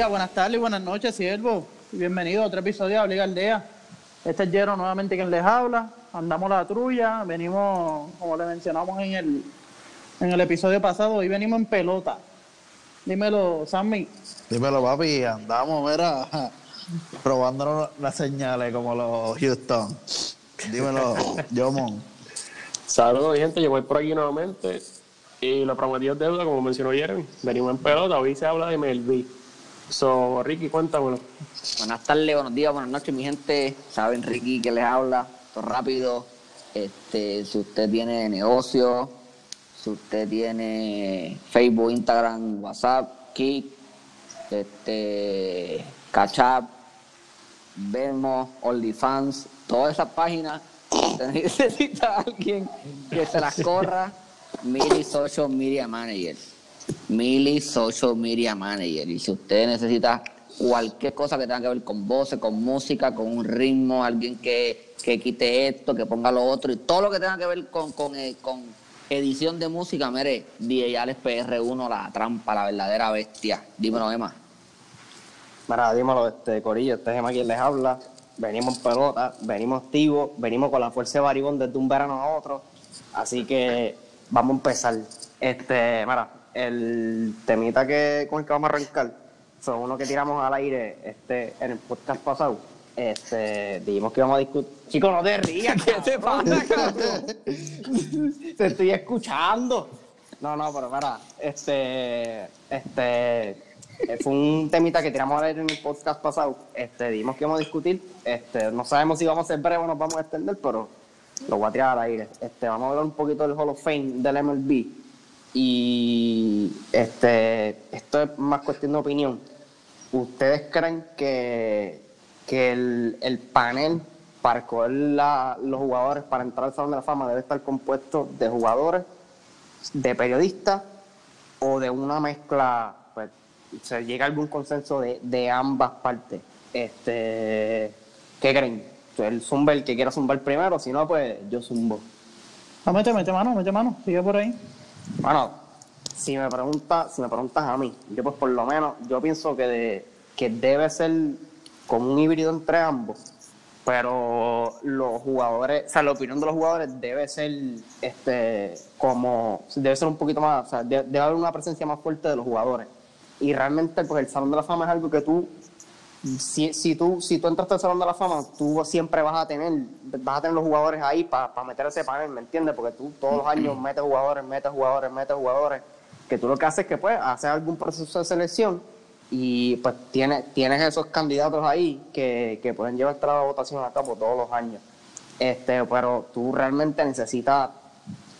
Días, buenas tardes y buenas noches, siervo. Bienvenido a otro episodio de Obliga Aldea. Este es Jero nuevamente quien les habla. Andamos la trulla, venimos, como le mencionamos en el, en el episodio pasado, hoy venimos en pelota. Dímelo, Sammy. Dímelo, papi, andamos, mira, probándonos las señales como los Houston. Dímelo, Jomon. Saludos, gente, yo voy por aquí nuevamente. Y lo prometido es deuda, como mencionó Jeremy. Venimos en pelota, hoy se habla de MLB. So, Ricky, cuéntamelo. Buenas tardes, buenos días, buenas noches, mi gente. Saben, Ricky, que les habla. Todo rápido. Este, si usted tiene negocio, si usted tiene Facebook, Instagram, WhatsApp, Kik, este, Catch Up, Vemos, OnlyFans, todas esas páginas, necesita alguien que se las corra. Mili Social Media Manager. Mili Social Media Manager. Y si usted necesita cualquier cosa que tenga que ver con voces, con música, con un ritmo, alguien que, que quite esto, que ponga lo otro, y todo lo que tenga que ver con, con, eh, con edición de música, mire, DJ Alex PR1, la trampa, la verdadera bestia. Dímelo, Emma. Mira, dímelo, este Corillo, este es Emma quien les habla. Venimos en pelota, venimos activos, venimos con la fuerza de Baribón desde un verano a otro. Así que vamos a empezar. Este, mira, el temita que, con el que vamos a arrancar fue uno que tiramos al aire este, en el podcast pasado. Este, dijimos que íbamos a discutir. Chicos, no te rías, ¿qué te pasa, cabrón? te estoy escuchando. No, no, pero mira, este, este, eh, fue un temita que tiramos al aire en el podcast pasado. Este, dijimos que íbamos a discutir. Este, no sabemos si vamos a ser breves o nos vamos a extender, pero lo voy a tirar al aire. Este, vamos a hablar un poquito del Hall of Fame del MLB. Y este, esto es más cuestión de opinión. ¿Ustedes creen que, que el, el panel para escoger la- los jugadores para entrar al Salón de la Fama debe estar compuesto de jugadores, de periodistas o de una mezcla? Pues, se llega a algún consenso de, de ambas partes. Este, ¿Qué creen? El zumba el que quiera zumbar primero, si no, pues yo zumbo. Ah, mete, mete mano, mete mano. Sigue por ahí. Bueno, si me preguntas, si me preguntas a mí, yo pues por lo menos, yo pienso que, que debe ser como un híbrido entre ambos, pero los jugadores, o sea, la opinión de los jugadores debe ser este como, debe ser un poquito más, o sea, de- debe haber una presencia más fuerte de los jugadores. Y realmente, pues el Salón de la Fama es algo que tú si, si tú si tú entras al Salón de la Fama, tú siempre vas a tener vas a tener los jugadores ahí para meter ese panel, ¿me entiendes? Porque tú todos los años metes jugadores, metes jugadores, metes jugadores, que tú lo que haces es que pues haces algún proceso de selección y pues tienes, tienes esos candidatos ahí que, que pueden llevar la votación a cabo todos los años. Este, pero tú realmente necesitas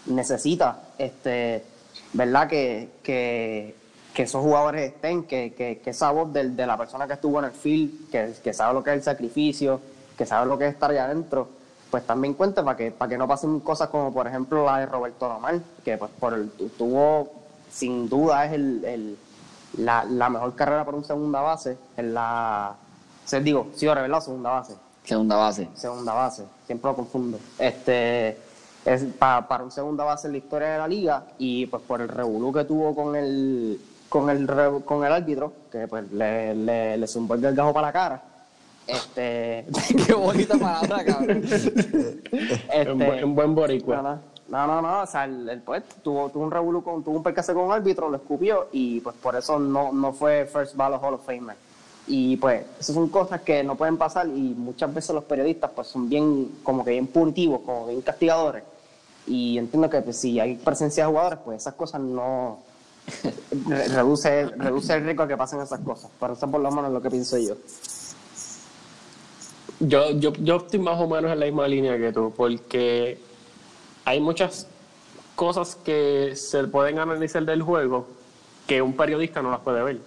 necesitas este verdad que, que, que esos jugadores estén que, que, que esa voz del- de la persona que estuvo en el field que, que sabe lo que es el sacrificio que sabe lo que es estar allá adentro pues también cuente para que para que no pasen cosas como por ejemplo la de Roberto Román que pues por el tu- tuvo sin duda es el, el- la, la mejor carrera para un segunda base en la se digo sí ahora verdad segunda base Segunda base. segunda base, siempre lo confundo. Este es pa- para un segunda base en la historia de la liga y pues por el revolú que tuvo con el con el re- con el árbitro, que pues le, le, le zumbó el gargajo para la cara. Este Qué bonita palabra, cabrón. este, Un, buen, un buen boricua. no, no, no, no, o sea, el, el, pues, tuvo, tuvo un revolú con, tuvo un percance con un árbitro, lo escupió y pues por eso no, no fue First Ballot Hall of Famer. Y pues, esas son cosas que no pueden pasar y muchas veces los periodistas pues son bien, como que bien punitivos, como bien castigadores. Y entiendo que pues, si hay presencia de jugadores, pues esas cosas no reduce, reduce el riesgo de que pasen esas cosas. Pero eso por lo menos lo que pienso yo. Yo, yo, yo estoy más o menos en la misma línea que tú, porque hay muchas cosas que se pueden analizar del juego que un periodista no las puede ver.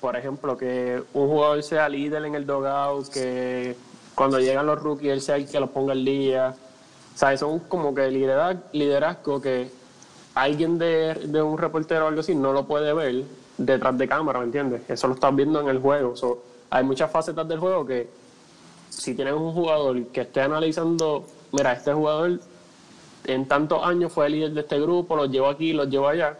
Por ejemplo, que un jugador sea líder en el dogout, que cuando llegan los rookies él sea el que los ponga al día. O sea, son como que liderazgo que alguien de, de un reportero o algo así no lo puede ver detrás de cámara, ¿me entiendes? Eso lo estás viendo en el juego. So, hay muchas facetas del juego que si tienes un jugador que esté analizando, mira, este jugador en tantos años fue el líder de este grupo, los llevo aquí, los llevo allá,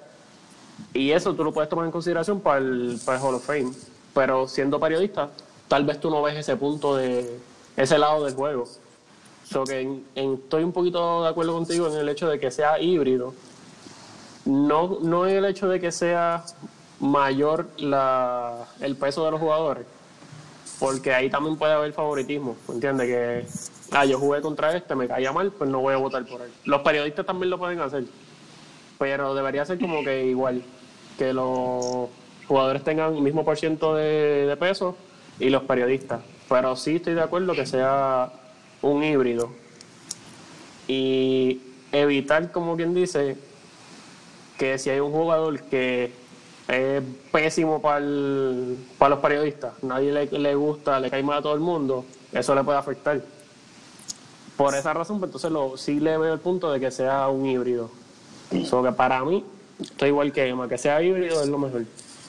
Y eso tú lo puedes tomar en consideración para el, para el Hall of Fame. Pero siendo periodista, tal vez tú no ves ese punto de ese lado del juego. So que en- en- estoy un poquito de acuerdo contigo en el hecho de que sea híbrido. No, no en el hecho de que sea mayor la, el peso de los jugadores, porque ahí también puede haber favoritismo, ¿entiendes? Que, ah, yo jugué contra este, me caía mal, pues no voy a votar por él. Los periodistas también lo pueden hacer, pero debería ser como que igual, que los jugadores tengan el mismo por ciento de, de peso y los periodistas. Pero sí estoy de acuerdo que sea un híbrido y evitar, como quien dice, que si hay un jugador que es pésimo para los periodistas, nadie le, le gusta, le cae mal a todo el mundo, eso le puede afectar. Por esa razón, pues, entonces lo, sí le veo el punto de que sea un híbrido. So que para mí, estoy igual que Emma, que sea híbrido es lo mejor.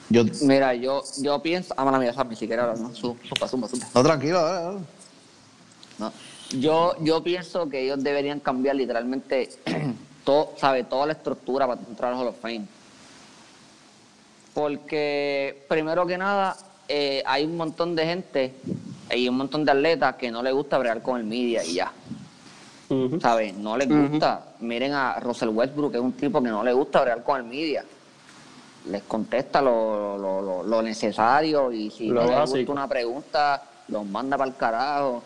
Yo, Mira, yo, yo pienso. Ah, mala mía, Sammy, si quieres hablar, ¿no? Su- Zumba, zumba, zumba. no, tranquilo, dale. ¿no? Yo, yo pienso que ellos deberían cambiar literalmente todo, ¿sabe? toda la estructura para entrar al Hall of Fame. Porque, primero que nada, eh, hay un montón de gente y un montón de atletas que no les gusta bregar con el media y ya. Ujú. ¿Sabes? No les gusta. Miren a Russell Westbrook, que es un tipo que no le gusta bregar con el media. Les contesta lo, lo, lo- lo necesario y si no les gusta una pregunta, los manda para el carajo.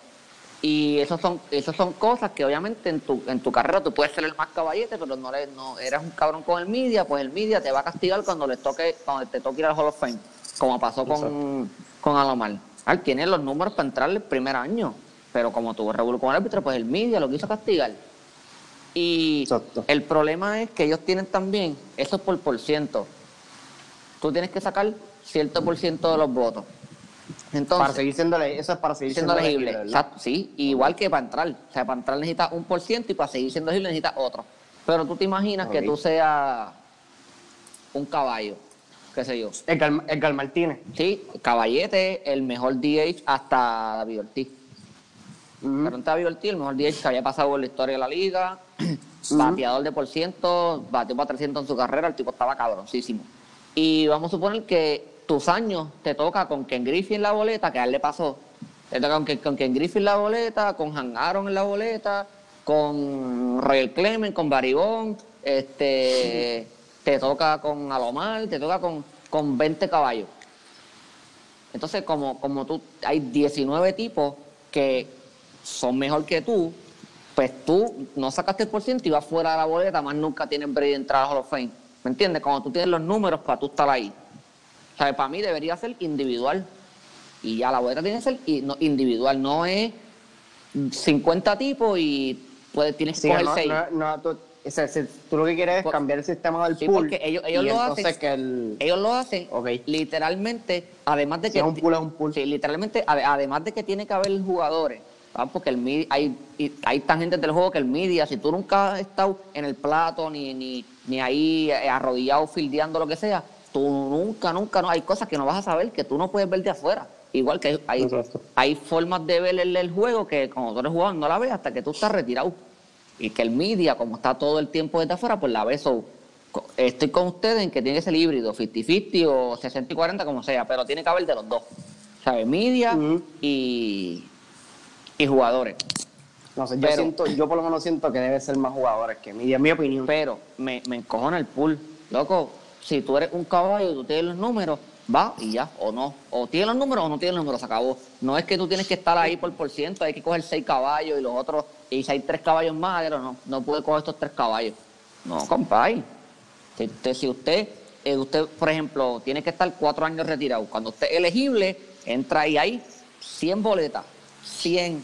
Y eso son, eso son cosas que obviamente en tu, en tu carrera tú puedes ser el más caballete, pero no, le, no eres un cabrón con el media, pues el media te va a castigar cuando le toque, cuando te toque ir al Hall of Fame, como pasó con, con Alomar. Él tiene los números para entrar el primer año, pero como tuvo revuelo con el árbitro, pues el media lo quiso castigar. Y Exacto. el problema es que ellos tienen también, eso es por por ciento. Tú tienes que sacar cierto por ciento de los votos. Entonces, para seguir siendo eso es para seguir siendo siendo, elegible. ¿verdad? Exacto, sí, igual que para entrar. O sea, para entrar necesitas un por ciento y para seguir siendo elegible necesitas otro. Pero tú te imaginas que tú seas un caballo, qué sé yo. Edgar, Edgar Martínez. Sí, caballete, el mejor DH hasta David Ortiz. Ujú. Pero David Ortiz, el mejor DH que había pasado por la historia de la liga, bateador de por ciento, bateó para 300 en su carrera, el tipo estaba cabroncísimo. Y vamos a suponer que tus años te toca con Ken Griffey en la boleta, que a él le pasó. Te toca con, con Ken Griffey en la boleta, con Han Aaron en la boleta, con Royal Clement, con Baribón, este, te toca con Alomar, te toca con, con 20 caballos. Entonces, como, como tú, hay 19 tipos que son mejor que tú, pues tú no sacaste el por ciento y vas fuera de la boleta, más nunca tienes break de entrar a Hall of Fame. ¿Me entiendes? Cuando tú tienes los números para tú estar ahí. O sea, para mí debería ser individual. Y ya la boleta tiene que ser individual, no es 50 tipos y puedes, tienes que Sí, coger no, 6. no, no, tú, o sea, si tú lo que quieres es Por- cambiar el sistema del Sí, pool. porque ellos- ellos lo hacen. que el, Ellos lo hacen Ok. literalmente, además de Si que... es un pool, es un pool. Sí, literalmente, ade- además de que tiene que haber jugadores, ¿verdad? porque el media, hay, hay tan gente del juego que el media, si tú nunca has estado en el plato, ni, ni, ni ahí eh, arrodillado, fildeando, lo que sea, tú nunca, nunca, no, hay cosas que no vas a saber que tú no puedes ver de afuera. Igual que hay, hay, Exacto. hay formas de ver el, el juego que cuando tú eres jugador no la ves hasta que tú estás retirado. Y que el media, como está todo el tiempo desde afuera, pues la ves. Co- estoy con ustedes en que tiene que ser híbrido, 50-50 o 60 y 40, como sea, pero tiene que haber de los dos. ¿Sabes? Media y, y jugadores. no sé, yo, pero- siento, yo por lo menos siento que debe ser más jugadores que mí, en mi opinión. Pero me, me encojona el pool. Loco, si tú eres un caballo y tú tienes los números, va y ya, o no. O tienes los números o no tienes los números, se acabó. No es que tú tienes que estar ahí por por ciento, hay que coger seis caballos y los otros, y si hay tres caballos más, pero no, no puede coger estos tres caballos. No, compadre. Si usted, usted, eh, usted, por ejemplo, tiene que estar cuatro años retirado, cuando usted es elegible, entra y hay 100 boletas, 100,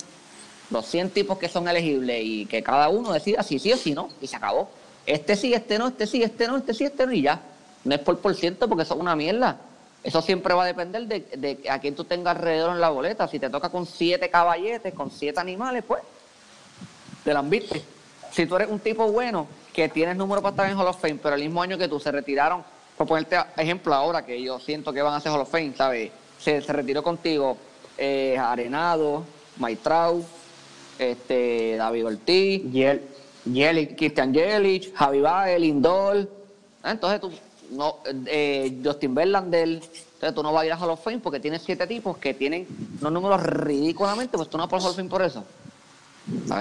los 100 tipos que son elegibles y que cada uno decida si sí o si no, y se acabó. Este sí, este no, este sí, este no, este sí, este no, y ya. No es por por ciento porque eso es una mierda. Eso siempre va a depender de, de a quién tú tengas alrededor en la boleta. Si te toca con siete caballetes, con siete animales, pues te las viste. Si tú eres un tipo bueno, que tienes número para estar en Hall of Fame, pero el mismo año que tú se retiraron, por ponerte ejemplo ahora, que yo siento que van a hacer Hall of Fame, ¿sabes? Se, se retiró contigo eh, Arenado, Maitrau, este, David Ortiz, Yel, Christian Yelich, Javi Baez, Lindor. Ah, Entonces tú no, eh, Justin Verlander, entonces tú no vas a ir a Hall of Fame porque tienes siete tipos que tienen unos números ridículamente, pues tú no vas por Hall of Fame por eso.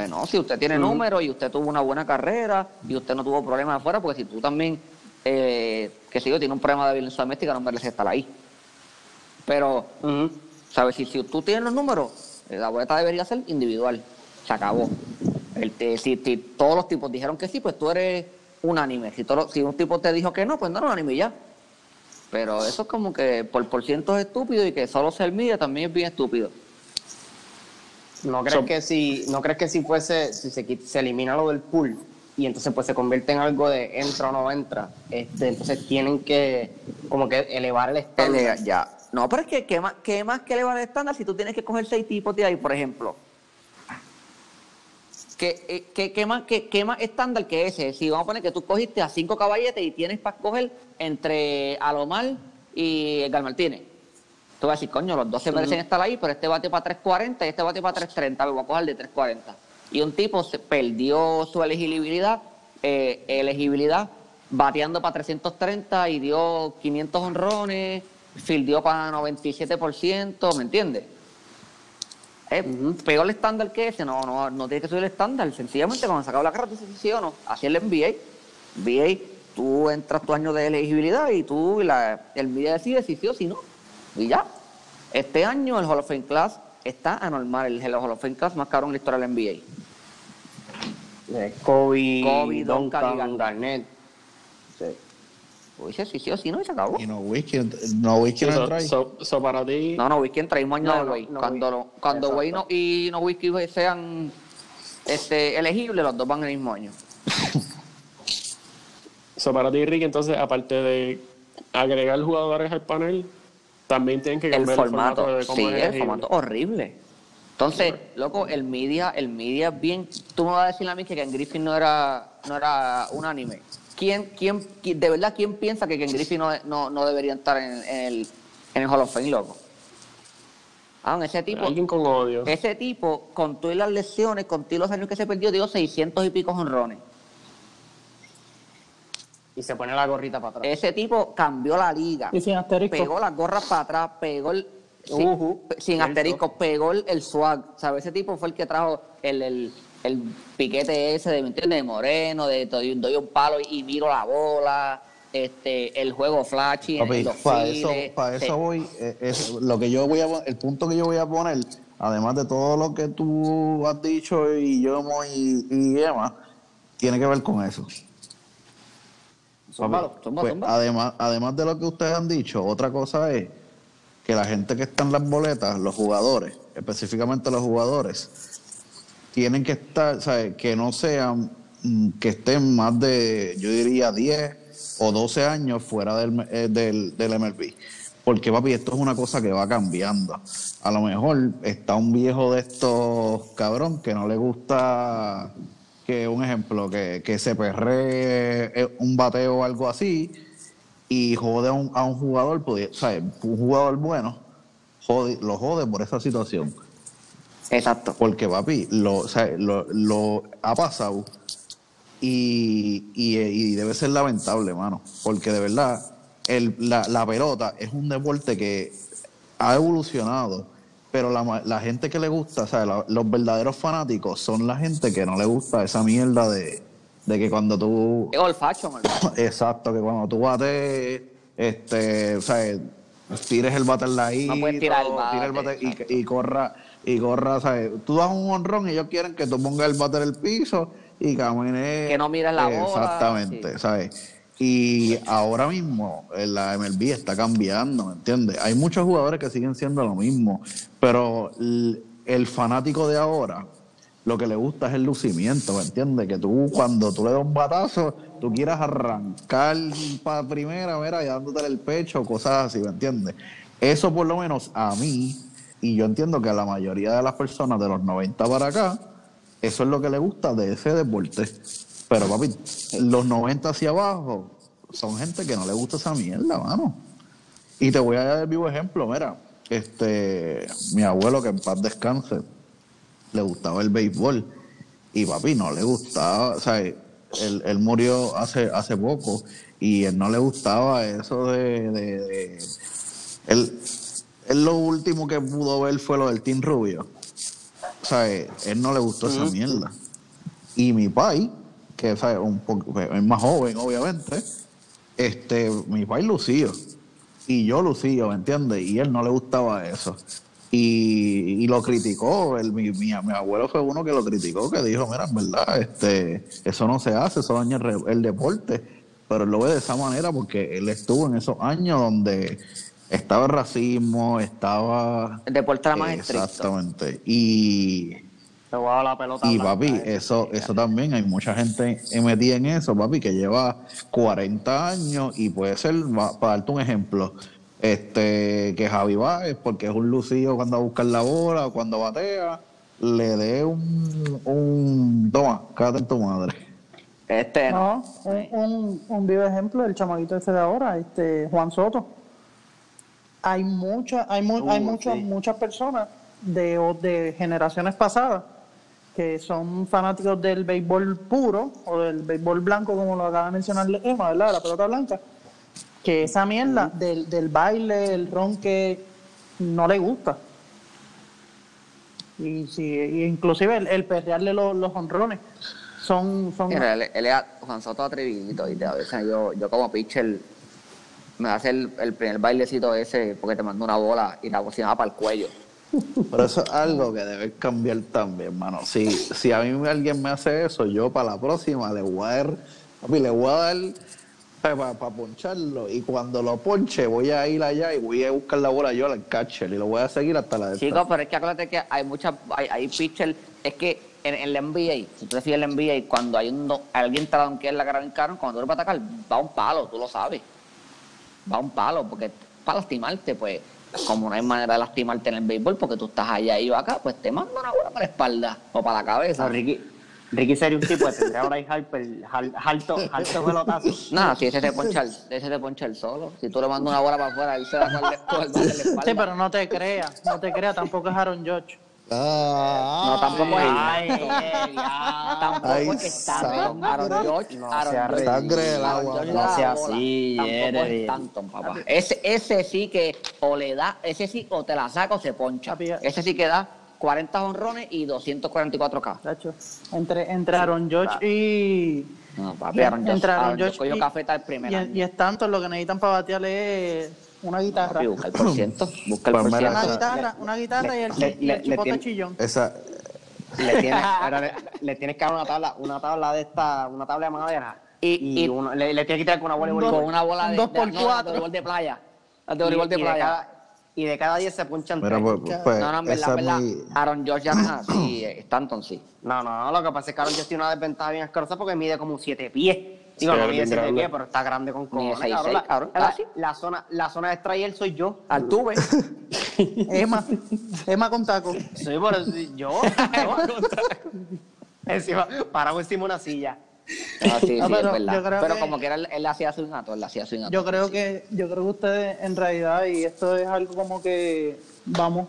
No, si usted tiene números y usted tuvo una buena carrera y usted no tuvo problemas afuera, porque si tú también, eh, que si yo, tiene un problema de violencia doméstica, no merece estar ahí. Pero, Ujú. ¿sabes? Si, si tú tienes los números, eh, la boleta debería ser individual. Se acabó. El te- si, si todos los tipos dijeron que sí, pues tú eres unánime. Si, todos los- si un tipo te dijo que no, pues no era unánime y ya. Pero eso es como que por por ciento es estúpido y que solo ser media también es bien estúpido. ¿No crees So- que si, no crees que si fuese, si se, se elimina lo del pool y entonces pues se convierte en algo de entra o no entra, este, entonces tienen que como que elevar el estándar? Ya. No, pero es que ¿qué más, qué más que elevar el estándar si tú tienes que coger seis tipos de ahí, por ejemplo? ¿Qué, eh, qué- qué más, qué, qué más estándar que ese? Si vamos a poner que tú cogiste a cinco caballetes y tienes para escoger entre Alomar y Edgar Martínez. Tú vas a decir, coño, los dos se merecen estar ahí, pero este bate para 340 y este bate para 330, lo voy a coger de 340. Y un tipo se perdió su elegibilidad, eh, elegibilidad bateando para 330 y dio 500 honrones, fildió para 97%, ¿me entiendes? Peor el estándar que ese, no, no, no tiene que subir el estándar. Sencillamente cuando se acaba la carrera, tú dices sí o no. Así es el NBA. NBA, tú entras tu año de elegibilidad y tú, la, el media decide si sí o si no. Y ya. Este año el Hall of Fame Class está anormal. El, el Hall of Fame Class más caro en la historia del NBA. Eh, Kobe, Kobe, Duncan Duncan, Garnett. Sí, sí o si no y se acabó. Y no whisky, no whisky no So, entra ahí. so- so para ti, No, no, Whisky entra mismo año No, de no, no, cuando lo- cuando. Way no, y no Whisky sean este, elegibles, los dos van el mismo año. so para ti, Ricky, entonces, aparte de agregar jugadores al panel, también tienen que el cambiar formato, de cómo sí, es el formato horrible. Entonces, loco, el media, el media es bien. Tú me vas a decir a mí que Ken Griffin no era, no era unánime. ¿Quién, quién, qui- de verdad, quién piensa que Ken Griffin no, no, no debería estar en, en el, en el Hall of Fame, loco? Ah, ese tipo, Alguien con odio. ese tipo, con todas las lesiones, con todos los años que se perdió, dio 600 y pico honrones. Y se pone la gorrita para atrás. Ese tipo cambió la liga. Y sin asterisco. Pegó las gorras para atrás, pegó el. Sin, asterisco, pegó el, el swag. ¿Sabes? Ese tipo fue el que trajo el, el, el piquete ese de, ¿me entiendes? de Moreno, de doy, doy un palo y miro la bola, este, el juego flashy, para eso, sí. eso voy, eh, es lo que yo voy a el punto que yo voy a poner, además de todo lo que tú has dicho y yo y, y Emma, tiene que ver con eso. Zúmbalo, zumba, pues, además, además de lo que ustedes han dicho, otra cosa es que la gente que está en las boletas, los jugadores, específicamente los jugadores, tienen que estar, ¿sabes? Que no sean, mm, que estén más de, yo diría, 10 o 12 años fuera del, eh, del, del MLB. Porque, papi, esto es una cosa que va cambiando. A lo mejor está un viejo de estos cabrón que no le gusta que, un ejemplo, que, que se perree eh, un bateo o algo así y jode a un, a un jugador, pues, ¿sabes? Un jugador bueno, jode- lo jode por esa situación. Exacto. Porque, papi, lo, o sea, lo, lo ha pasado y, y, y debe ser lamentable, mano. Porque de verdad, el, la, la pelota es un deporte que ha evolucionado, pero la, la gente que le gusta, o sea, la- los verdaderos fanáticos son la gente que no le gusta esa mierda de, de que cuando tú Es old fashion. Exacto, que cuando tú bates, este, o sea, tires el bate en la isla, No puedes tirar el tires el bate, y, y corra, y corra, ¿sabes? Tú das un honrón y ellos quieren que tú pongas el bate en el piso y camines. Que no mires la bola, Exactamente, sí. ¿sabes? Y ahora mismo eh, la MLB está cambiando, ¿me entiendes? Hay muchos jugadores que siguen siendo lo mismo, pero el fanático de ahora lo que le gusta es el lucimiento, ¿me entiendes? Que tú cuando tú le das un batazo, tú quieras arrancar para primera, mira, y dándote el pecho, cosas así, ¿me entiendes? Eso por lo menos a mí, y yo entiendo que a la mayoría de las personas de los 90 para acá, eso es lo que le gusta de ese deporte. Pero papi, los 90 hacia abajo son gente que no le gusta esa mierda, mano. Y te voy a dar el vivo ejemplo, mira, este, mi abuelo que en paz descanse, le gustaba el béisbol y papi no le gustaba, o sea, él, él murió hace, hace poco y él no le gustaba eso de... de, de- él, él lo último que pudo ver fue lo del Team Rubio. O sea, él no le gustó esa mierda. Y mi pai, que ¿sabes? un poco, es más joven, obviamente, este, mi pai lució. Y yo lucía, ¿me entiendes? Y él no le gustaba eso. Y, y lo criticó. El, mi, mi, mi abuelo fue uno que lo criticó, que dijo, mira, en verdad, este, eso no se hace, eso daña el, el deporte. Pero él lo ve de esa manera porque él estuvo en esos años donde estaba el racismo, estaba... El deporte era más estricto. Exactamente. Y, Te a la pelota. y blanca, papi, eh. eso, eso también, hay mucha gente metida en eso, papi, que lleva 40 años y puede ser, va- para darte un ejemplo, este que Javi Baez, porque es un lucido cuando va a buscar la bola o cuando batea, le dé un, un toma, cállate en tu madre. Este no. No, un, un, un vivo ejemplo del chamaquito ese de ahora, este Juan Soto. Hay muchas, hay, mu- hay muchas, sí. muchas personas de, de generaciones pasadas que son fanáticos del béisbol puro o del béisbol blanco, como lo acaba de mencionar Emma, ¿verdad? De la pelota blanca. Que esa mierda del, del baile, el ronque, no le gusta. Y si, y inclusive el, el perrearle los, los honrones son, son Mira, él, él es Juan Soto atrevidito y a veces yo, yo como pitcher me hace el, el primer bailecito ese porque te mando una bola y la bocina va para el cuello. Pero eso es algo que debe cambiar también, hermano. Si, si a mí alguien me hace eso, yo para la próxima le voy a dar, papi, le voy a dar para poncharlo. Y cuando lo ponche, voy a ir allá y voy a buscar la bola yo al catcher y lo voy a seguir hasta la de Chicos, pero es que acuérdate que hay muchas, hay, hay pitchers, es que en, en la NBA, si tú en la NBA, cuando hay un alguien te la en la gran caro, cuando tú vas a atacar, va un palo, tú lo sabes. Va un palo, porque para lastimarte, pues, como no hay manera de lastimarte en el béisbol, porque tú estás allá y yo acá, pues te mando una bola para la espalda o para la cabeza. No, Ricky, Ricky sería un tipo que tendría ahora ahí Harper, alto, alto pelotazo. No, si ese te poncha el, ese te poncha el solo. Si tú le mandas una bola para afuera, él se da con el, con el bate en la espalda. Sí, pero no te creas, no te creas, tampoco es Aaron George. No, tampoco es. Ay, ya. Tampoco Ay, es tanto. sangre. Aaron George, No Aaron. Sangre del agua. No sea así, Tampoco es tanto, papá. Ese, ese sí que o le da, ese sí o te la saca o se poncha. Ese sí que da 40 honrones y 244K. Tacho. Entre, entre Aaron George y. No, papi, Aaron George. entre Aaron George y, cafeta el primer y, año. y es tanto lo que necesitan para batearle es una guitarra. Papi, busca el por ciento. Busca el Pues por mira, ciento. Una guitarra, una guitarra y el, le- y el le- le chipote tiene- chillón. Esa, Le tienes, ahora le, le tienes que dar una tabla, una tabla de esta, una tabla de madera. Y- Y, y- uno, le, le tienes que tirar con una bola de Un voleibol. Con una bola de, Dos de, por no, de cuatro. voleibol de playa. La de Y- voleibol de y de playa. cada- Y de cada 10 se punchan mira, tres. pues, pues, no, no, en verdad, esa en es verdad, mi- Aaron George ya no es así, eh, Stanton sí. No, no, no, lo que pasa es que Aaron George tiene una desventaja bien asquerosa porque mide como 7 pies. Digo, no es mide bien 7 grande. pies, pero está grande con cojones. 6'6", cabrón. La- cabrón. La, Ah, la zona, la zona de extraer soy yo. Altuve. Emma, Emma con taco. Sí, por eso, yo. yo. encima, parado encima de una silla. Ah, sí, sí, No, pero es verdad. Pero que- como que era, él, hacía su innato, él hacía su innato. Yo creo que, yo creo que ustedes en realidad, y esto es algo como que vamos,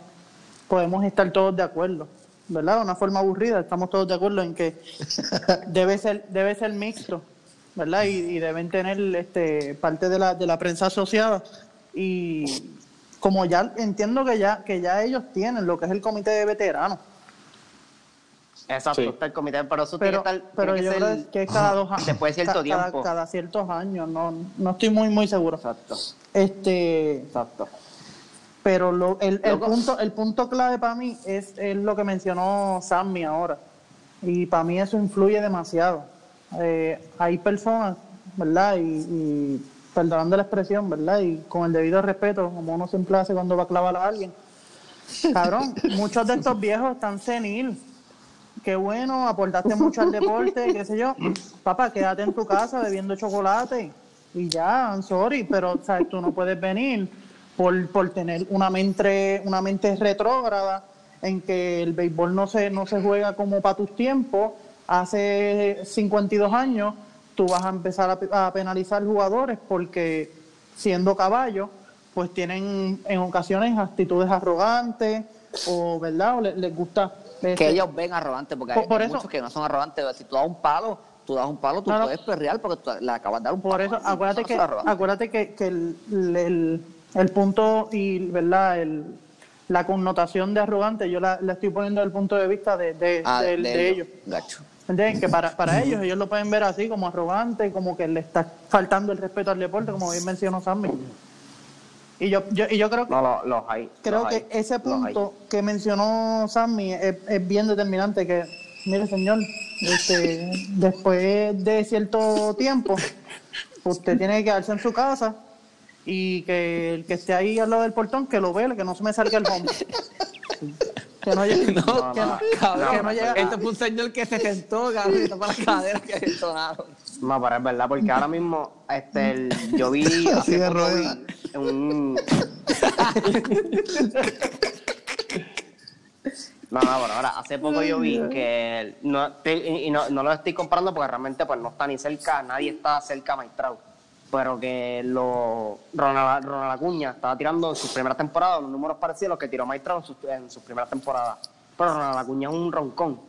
podemos estar todos de acuerdo, ¿verdad? De una forma aburrida, estamos todos de acuerdo en que debe ser, debe ser mixto, ¿verdad? Y, y deben tener este parte de la, de la prensa asociada. Y como ya entiendo que ya, que ya ellos tienen lo que es el comité de veteranos. Exacto, Sí. está el comité, pero eso Pero, tiene que estar. pero tiene yo que creo ser- que es cada dos años. después de cierto Ca- cada- tiempo. Cada, ciertos años, no, no estoy muy, muy seguro. Exacto, Este, exacto. pero lo, el, el punto el punto clave para mí es, es lo que mencionó Sammy ahora. Y para mí eso influye demasiado. Eh, hay personas, ¿verdad? Y, y perdonando la expresión, ¿verdad? Y con el debido respeto, como uno siempre hace cuando va a clavar a alguien. Cabrón, muchos de estos viejos están senil. Qué bueno, aportaste mucho al deporte, qué sé yo. Papá, quédate en tu casa bebiendo chocolate y ya, I'm sorry, pero ¿sabes? tú no puedes venir por, por tener una mente, una mente retrógrada en que el béisbol no se, no se juega como para tus tiempos. Hace 52 años tú vas a empezar a, a penalizar jugadores porque siendo caballos, pues tienen en ocasiones actitudes arrogantes o, ¿verdad? O le- les, gusta... que este, ellos ven arrogantes, porque Por- hay, por hay eso- muchos que no son arrogantes. Si tú das un palo, tú das un palo, tú No, puedes perrear porque tú le acabas de dar un Por palo. eso, acuérdate que, acuérdate que, que el, el, el punto y verdad el, la connotación de arrogante yo la, la estoy poniendo desde el punto de vista de, de, Ah, de ellos. Gacho. ¿Entienden? Que para, para ellos, ellos lo pueden ver así, como arrogante, como que le está faltando el respeto al deporte, como bien mencionó Sammy. Y yo, yo, y yo creo que No, lo- los hay. creo que hay, ese punto que mencionó Sammy es, es bien determinante que mire señor este, después de cierto tiempo usted tiene que quedarse en su casa y que el que esté ahí al lado del portón que lo vele que no se me salga el hombro que no llegue No, que no, cabrón, que no llega este fue un señor que se sentó, cabrón, y para las caderas que entonaron. No, pero es verdad, porque ahora mismo este, el- yo vi Así de rueda. un... No, no, pero ahora, hace poco yo vi que no, y no, no lo estoy comparando porque realmente pues no está ni cerca, nadie está cerca a Maestrao. Pero que lo, Ronald, Ronald Acuña estaba tirando en sus primeras temporadas unos números parecidos a los que tiró Maestrao en sus, en sus primeras temporadas. Pero Ronald Acuña es un roncón.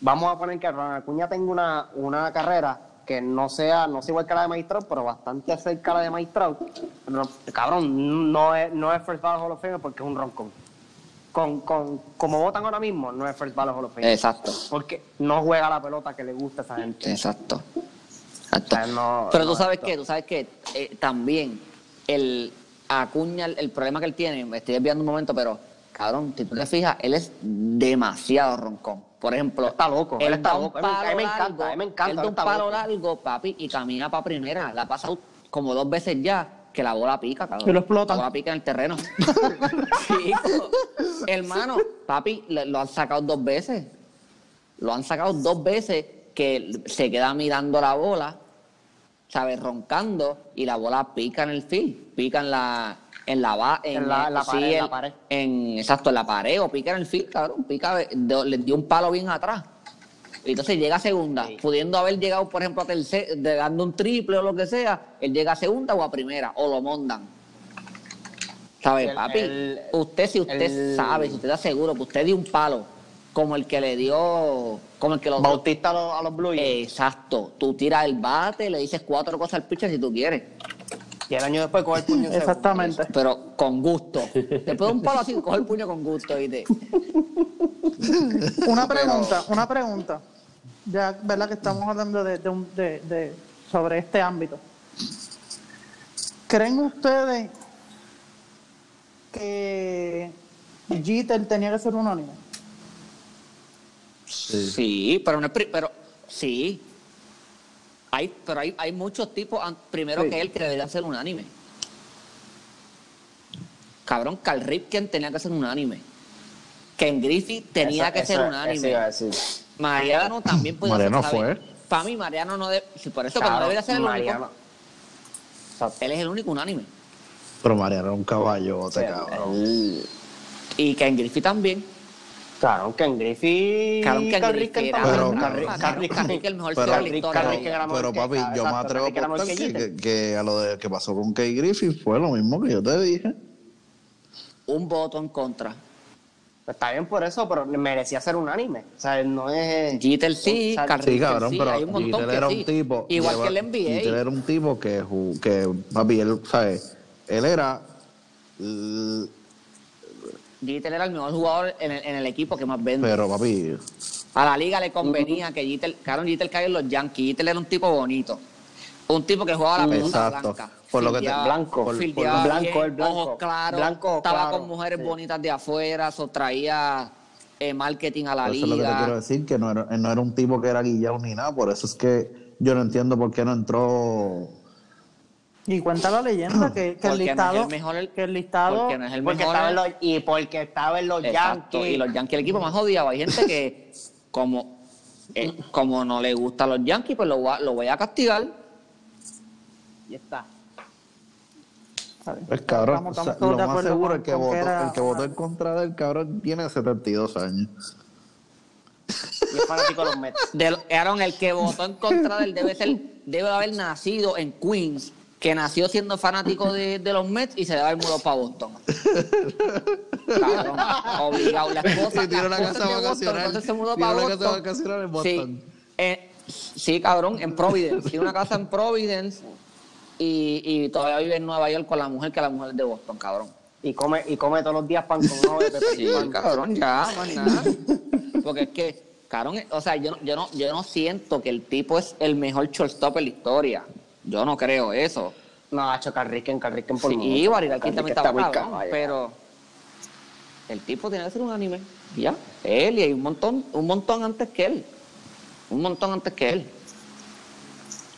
Vamos a poner que Ronald Acuña tenga una, una carrera que no sea, no sea igual que la de Maestrao, pero bastante cerca la de Maestrao. Pero, cabrón, no es, no es First Ballot Hall of Fame porque es un roncón. Con, con, como votan ahora mismo, no es First Ballot Hall of Fame. Exacto, Porque no juega la pelota que le gusta a esa gente. exacto. O exacto. sea, no- Pero no tú sabes esto. que, tú sabes que eh, también el Acuña, el, el problema que él tiene, me estoy desviando un momento, pero cabrón, si tú te fijas, él es demasiado roncón. Por ejemplo, Él está loco, él está loco. A mí me- encanta, largo, a mí me encanta, Él da un palo loco. largo, papi, y camina para primera. La ha pasado como dos veces ya que la bola pica, cabrón. Que lo explotan. La bola pica en el terreno. Sí, hermano, papi, lo han sacado dos veces. Lo han sacado dos veces que se queda mirando la bola, ¿sabes? Roncando y la bola pica en el field, pica en la en la En la- en la sí, pared, en la en- pared. en- exacto, en la pared o pica en el field, cabrón, pica le dio un palo bien atrás. Y entonces llega a segunda, Sí. pudiendo haber llegado, por ejemplo, a tercera, dando un triple o lo que sea, él llega a segunda o a primera, o lo montan. ¿Sabes, El- papi? el- usted, si usted el- sabe, si usted está seguro que usted dio un palo, como el que le dio, como el que lo Bautista a los, a los Blue Jays. Exacto. Tú tiras el bate, le dices cuatro cosas al pitcher si tú quieres. Y el año después coge el puño en exactamente Pero con gusto. Después de un palo así, coge el puño con gusto, ¿viste? Una pregunta, una pregunta. Ya, ¿verdad? Que estamos hablando de, de un- de- de- sobre este ámbito. ¿Creen ustedes que Jeter tenía que ser unánime? Sí, pero no es pri- pero sí. Hay, pero hay, hay muchos tipos, primero Sí. que él, que deberían ser unánime. Cabrón, Carl Ripken tenía que ser unánime. Ken Griffith tenía Eso- que ser eso- unánime. decir. Mariano también puede Mariano ser, ¿sabes? fue. Para mí, Mariano no debe. Sí, por eso, Cabrón, debería ser el Mariano. único. Él es el único unánime. Pero Mariano era un caballote, Sí, cabrón. Y Ken Griffith también. Claro, Ken Griffith. Cabrón, Ken Pero- Ripken el mejor Pero- que- papi, yo me atrevo a apostar que que, que, que a lo de, que pasó con Kay Griffith fue lo mismo que yo te dije. Un voto en contra. Está bien por eso, pero merecía ser unánime. O sea, no es. Jeter sí, Carl Sí, cabrón, sí, pero hay un montón Jeter que era sí. un tipo. Igual lleva- que el NBA. Jeter era un tipo que, que papi, él, ¿sabes? Él era. Jeter era el mejor jugador en el, en el equipo que más vende. Pero, papi, A la liga le convenía que Jeter, Caron Jeter caiga en los Yankees. Jeter era un tipo bonito. Un tipo que jugaba la pelota Exacto. blanca. Por lo que te- Blanco. Por- por- blanco, bien, el blanco. Ojos claros. Blanco, estaba claro. con mujeres Sí. bonitas de afuera. So, traía eh, marketing a la eso es lo que te quiero liga. decir, que no era, no era un tipo que era guillado ni nada. Por eso es que yo no entiendo por qué no entró. Y cuenta la leyenda que, que el Porque no es el listado, mejor- que el listado, Porque no es el Porque mejor. estaba en los, y porque estaba en los Exacto, Yankees. Y los Yankees, el equipo más odiado. Hay gente que, como, eh, como no le gustan los Yankees, pues lo, voy a- lo voy a castigar. Y está. Pues cabrón, Estamos- o sea, estamos lo de más acuerdo seguro con- el que votó, era el que votó en contra del cabrón tiene 72 años. Y es fanático de los Mets. De, Aaron, el que votó en contra del debe ser, debe haber nacido en Queens, que nació siendo fanático de, de los Mets y se debe haber mudado para Boston. Cabrón, obligado. La esposa, Y tiene la una esposa casa Boston, se mudó para una casa Boston. vacacional en Boston. Sí. Eh, Sí, cabrón, en Providence. Tiene una casa en Providence y, y todavía vive en Nueva York con la mujer que la mujer es de Boston, cabrón. Y come, y come todos los días pan con de Sí, pan. cabrón, ya, más nada. Porque es que, cabrón, o sea, yo, no- yo, no, yo no siento que el tipo es el mejor shortstop en la historia. Yo no creo eso. No, ha hecho Carriquen, Carriquen por Sí, Carriquen también está estaba muy cabrón, caballo. pero el tipo tiene que ser un anime. Ya, él y hay un montón, un montón antes que él. Un montón antes que él.